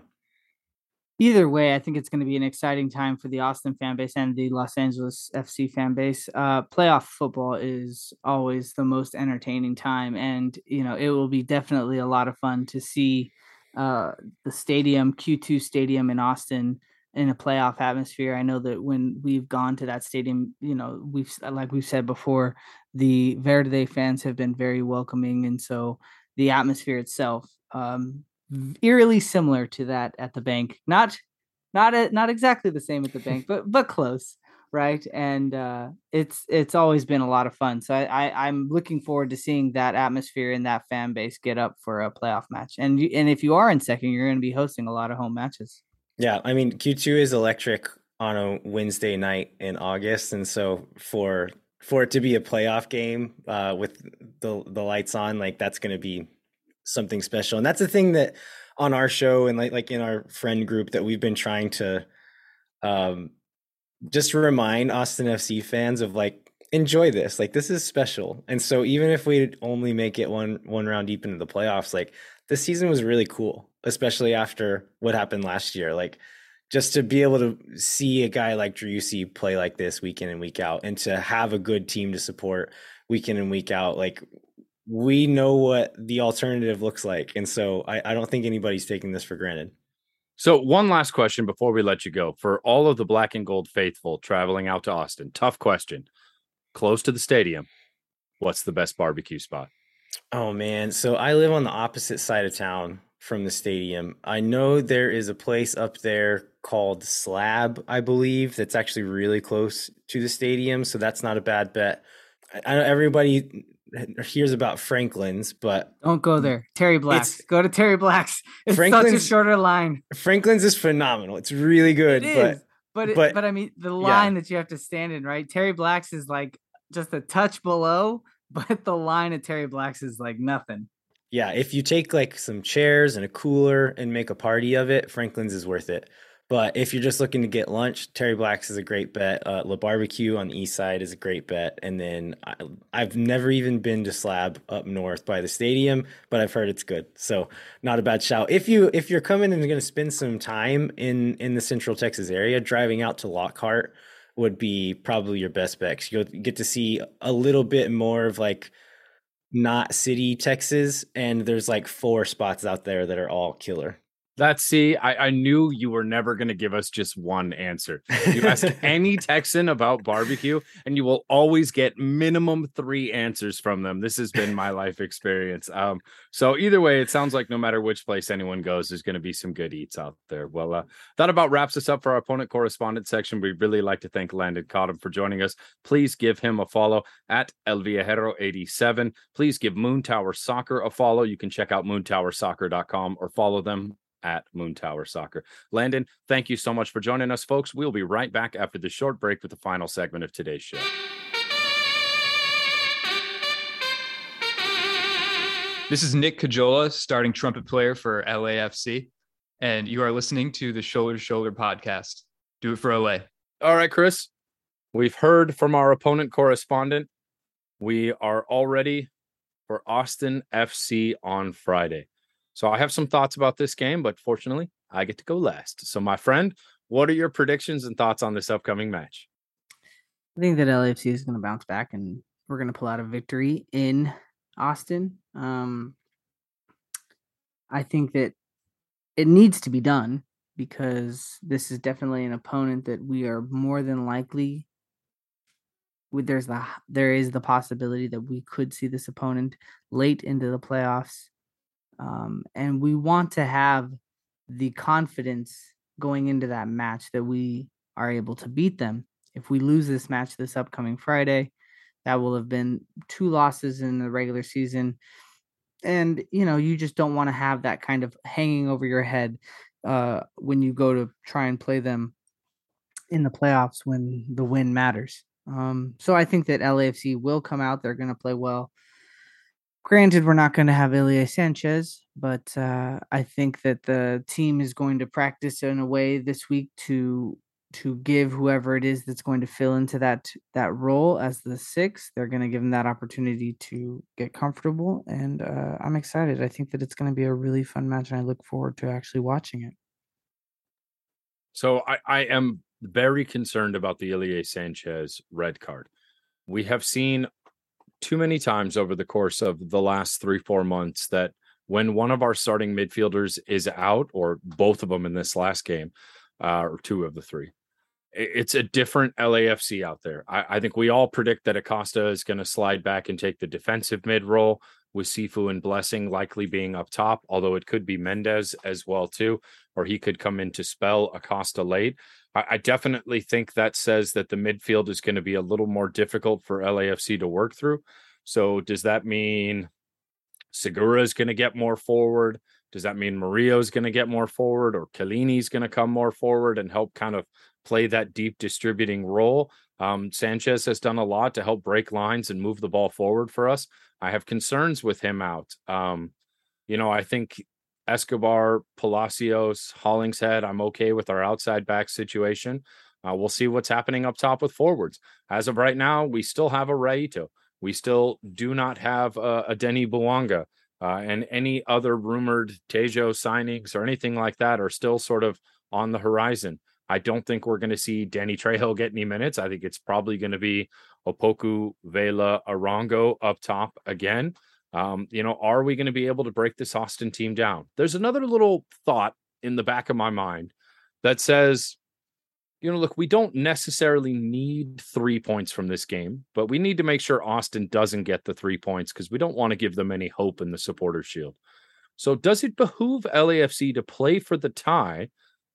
Either way, I think it's going to be an exciting time for the Austin fan base and the Los Angeles FC fan base. Uh, playoff football is always the most entertaining time, and you know it will be definitely a lot of fun to see uh, the stadium Q2 Stadium in Austin in a playoff atmosphere. I know that when we've gone to that stadium, you know we've like we've said before, the Verde fans have been very welcoming, and so the atmosphere itself. Um, eerily similar to that at the bank. Not not a, not exactly the same at the bank, but but close, right? And uh, it's it's always been a lot of fun. So I, I I'm looking forward to seeing that atmosphere and that fan base get up for a playoff match. And you, and if you are in second, you're going to be hosting a lot of home matches. Yeah, I mean Q2 is electric on a Wednesday night in August, and so for for it to be a playoff game uh, with the the lights on, like that's going to be something special. And that's the thing that on our show and like like in our friend group that we've been trying to um just remind Austin FC fans of like enjoy this. Like this is special. And so even if we only make it one one round deep into the playoffs, like this season was really cool, especially after what happened last year. Like just to be able to see a guy like Driussi play like this week in and week out and to have a good team to support week in and week out, like we know what the alternative looks like. And so I, I don't think anybody's taking this for granted. So, one last question before we let you go. For all of the black and gold faithful traveling out to Austin, tough question. Close to the stadium, what's the best barbecue spot? Oh man, so I live on the opposite side of town from the stadium. I know there is a place up there called Slab, I believe, that's actually really close to the stadium, so that's not a bad bet. I know everybody hears about Franklin's, but Don't go there. Terry Black's. Go to Terry Black's. It's such a Franklin's- shorter line. Franklin's is phenomenal. It's really good, It but is, but but- but I mean the line that you have to stand in, right? Terry Black's is like just a touch below, but the line at Terry Black's is like nothing. yeah, if you take like some chairs and a cooler and make a party of it, Franklin's is worth it. But if you're just looking to get lunch, Terry Black's is a great bet. Uh, La Barbecue on the east side is a great bet. And then I, I've never even been to Slab up north by the stadium, but I've heard it's good. So not a bad shout. If you if you're coming and you're going to spend some time in in the Central Texas area, driving out to Lockhart would be probably your best bet. You'll get to see a little bit more of like not city Texas, and there's like four spots out there that are all killer. That's see, I, I knew you were never going to give us just one answer. You ask any Texan about barbecue, and you will always get minimum three answers from them. This has been my life experience. Um, so either way, it sounds like no matter which place anyone goes, there's going to be some good eats out there. Well, uh, that about wraps us up for our opponent correspondent section. We'd really like to thank Landon Cottom for joining us. Please give him a follow at El Viajero87. Please give Moon Tower Soccer a follow. You can check out moontowersoccer.com or follow them at Moon Tower Soccer. Landon, thank you so much for joining us, folks. We'll be right back after the short break with the final segment of today's show. This is Nick Cajola, starting trumpet player for LAFC, and you are listening to the Shoulder to Shoulder podcast. Do it for LA. All right, Chris. We've heard from our opponent correspondent. We are all ready for Austin FC on Friday. So I have some thoughts about this game, but fortunately, I get to go last. So, my friend, what are your predictions and thoughts on this upcoming match? I think that LAFC is going to bounce back and we're going to pull out a victory in Austin. Um, I think that it needs to be done because this is definitely an opponent that we are more than likely there's the there is the possibility that we could see this opponent late into the playoffs um, and we want to have the confidence going into that match that we are able to beat them. If we lose this match this upcoming Friday, that will have been two losses in the regular season. And, you know, you just don't want to have that kind of hanging over your head uh, when you go to try and play them in the playoffs when the win matters. Um, so I think that LAFC will come out. They're going to play well. Granted, we're not going to have Ilie Sanchez, but uh, I think that the team is going to practice in a way this week to to give whoever it is that's going to fill into that that role as the six. They're going to give them that opportunity to get comfortable, and uh, I'm excited. I think that it's going to be a really fun match, and I look forward to actually watching it. So I, I am very concerned about the Ilie Sanchez red card. We have seen too many times over the course of the last three, four months that when one of our starting midfielders is out, or both of them in this last game, uh, or two of the three, it's a different LAFC out there. I, I think we all predict that Acosta is going to slide back and take the defensive mid role with Sifu and Blessing likely being up top, although it could be Mendez as well too, or he could come in to spell Acosta late. I, I definitely think that says that the midfield is going to be a little more difficult for LAFC to work through. So does that mean Segura is going to get more forward? Does that mean Murillo is going to get more forward, or Chiellini is going to come more forward and help kind of play that deep distributing role? Um, Sanchez has done a lot to help break lines and move the ball forward for us. I have concerns with him out. Um, you know, I think Escobar, Palacios, Hollingshead. I'm okay with our outside back situation. Uh, we'll see what's happening up top with forwards. As of right now, we still have a Rayito. We still do not have a, a Denis Bouanga. Uh, and any other rumored Tejo signings or anything like that are still sort of on the horizon. I don't think we're going to see Danny Trejo get any minutes. I think it's probably going to be Opoku, Vela, Arango up top again. Um, you know, are we going to be able to break this Austin team down? There's another little thought in the back of my mind that says, you know, look, we don't necessarily need three points from this game, but we need to make sure Austin doesn't get the three points because we don't want to give them any hope in the supporter shield. So, does it behoove LAFC to play for the tie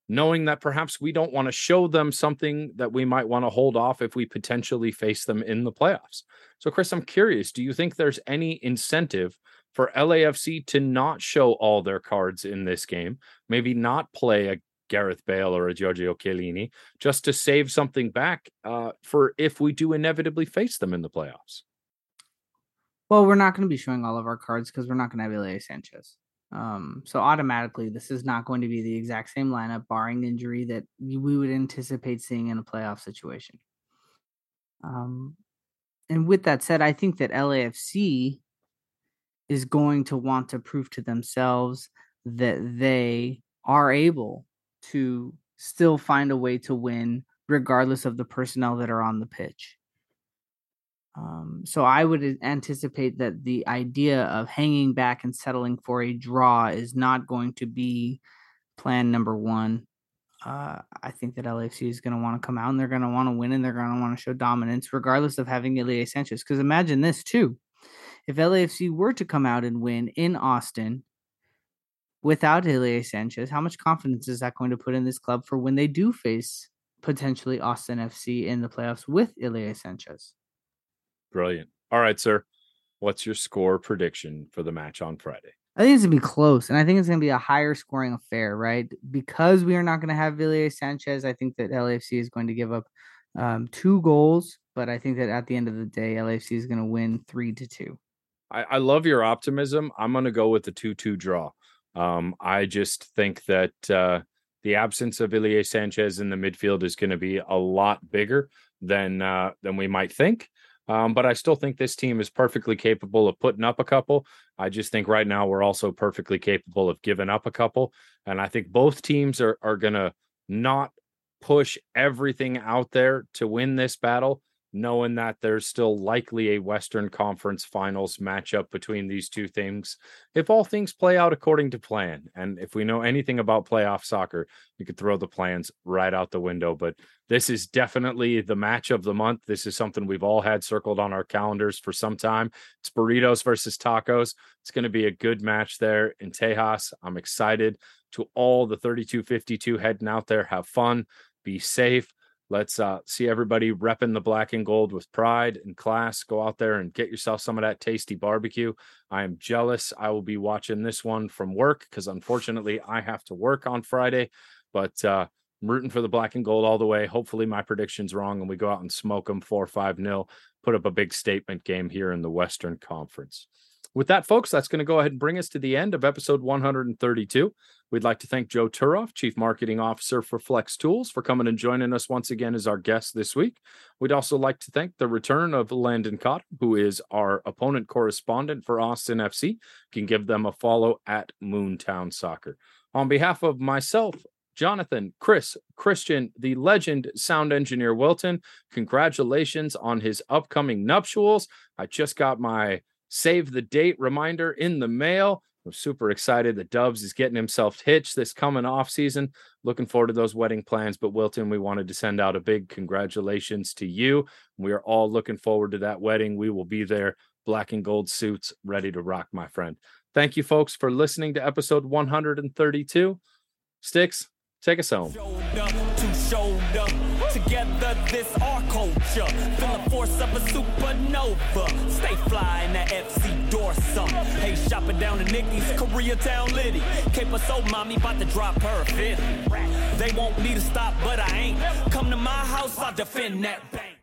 knowing that perhaps we don't want to show them something that we might want to hold off if we potentially face them in the playoffs. So, Chris, I'm curious do you think there's any incentive for LAFC to not show all their cards in this game? Maybe not play a Gareth Bale or a Giorgio Chiellini just to save something back uh, for if we do inevitably face them in the playoffs? Well, we're not going to be showing all of our cards because we're not going to have Ilie Sanchez. Um, so automatically, this is not going to be the exact same lineup, barring injury, that we would anticipate seeing in a playoff situation. Um, and with that said, I think that LAFC is going to want to prove to themselves that they are able to still find a way to win regardless of the personnel that are on the pitch. Um, so I would anticipate that the idea of hanging back and settling for a draw is not going to be plan number one. Uh, I think that LAFC is going to want to come out and they're going to want to win and they're going to want to show dominance, regardless of having Ilie Sanchez. Because imagine this too: if LAFC were to come out and win in Austin without Ilie Sanchez, how much confidence is that going to put in this club for when they do face potentially Austin FC in the playoffs with Ilie Sanchez? Brilliant. All right, sir. What's your score prediction for the match on Friday? I think it's gonna be close, and I think it's gonna be a higher scoring affair, right? Because we are not gonna have Ilie Sanchez. I think that LAFC is going to give up um, two goals, but I think that at the end of the day, LAFC is gonna win three to two. I, I love your optimism. I'm gonna go with the two-two draw. Um, I just think that uh, the absence of Ilie Sanchez in the midfield is going to be a lot bigger than uh, than we might think. Um, but I still think this team is perfectly capable of putting up a couple. I just think right now we're also perfectly capable of giving up a couple. And I think both teams are, are going to not push everything out there to win this battle knowing that there's still likely a Western Conference Finals matchup between these two things. If all things play out according to plan, and if we know anything about playoff soccer, you could throw the plans right out the window. But this is definitely the match of the month. This is something we've all had circled on our calendars for some time. It's burritos versus tacos. It's going to be a good match there in Tejas. I'm excited to all the 3252 heading out there. Have fun, be safe Let's uh, see everybody repping the black and gold with pride and class. Go out there and get yourself some of that tasty barbecue. I am jealous. I will be watching this one from work because unfortunately I have to work on Friday, but uh, I'm rooting for the black and gold all the way. Hopefully my prediction's wrong and we go out and smoke them four five nil. Put up a big statement game here in the Western Conference. With that, folks, that's going to go ahead and bring us to the end of episode 132. We'd like to thank Joe Turoff, Chief Marketing Officer for Flex Tools, for coming and joining us once again as our guest this week. We'd also like to thank the return of Landon Cotter, who is our opponent correspondent for Austin FC. You can give them a follow at Moon Tower Soccer. On behalf of myself, Jonathan, Chris, Christian, the legend sound engineer Wilton, congratulations on his upcoming nuptials. I just got my save the date reminder in the mail. I'm super excited that Dubs is getting himself hitched this coming off season. Looking forward to those wedding plans. But Wilton, we wanted to send out a big congratulations to you. We are all looking forward to that wedding. We will be there, black and gold suits, ready to rock, my friend. Thank you, folks, for listening to episode 132. Sticks, take us home together this our culture. Feel the force of a supernova. Stay fly in that FC Dorsum. Hey, shopping down to Nikki's Koreatown Liddy. Cape so mommy about to drop her fifth. They want me to stop, but I ain't. Come to my house, I'll defend that back.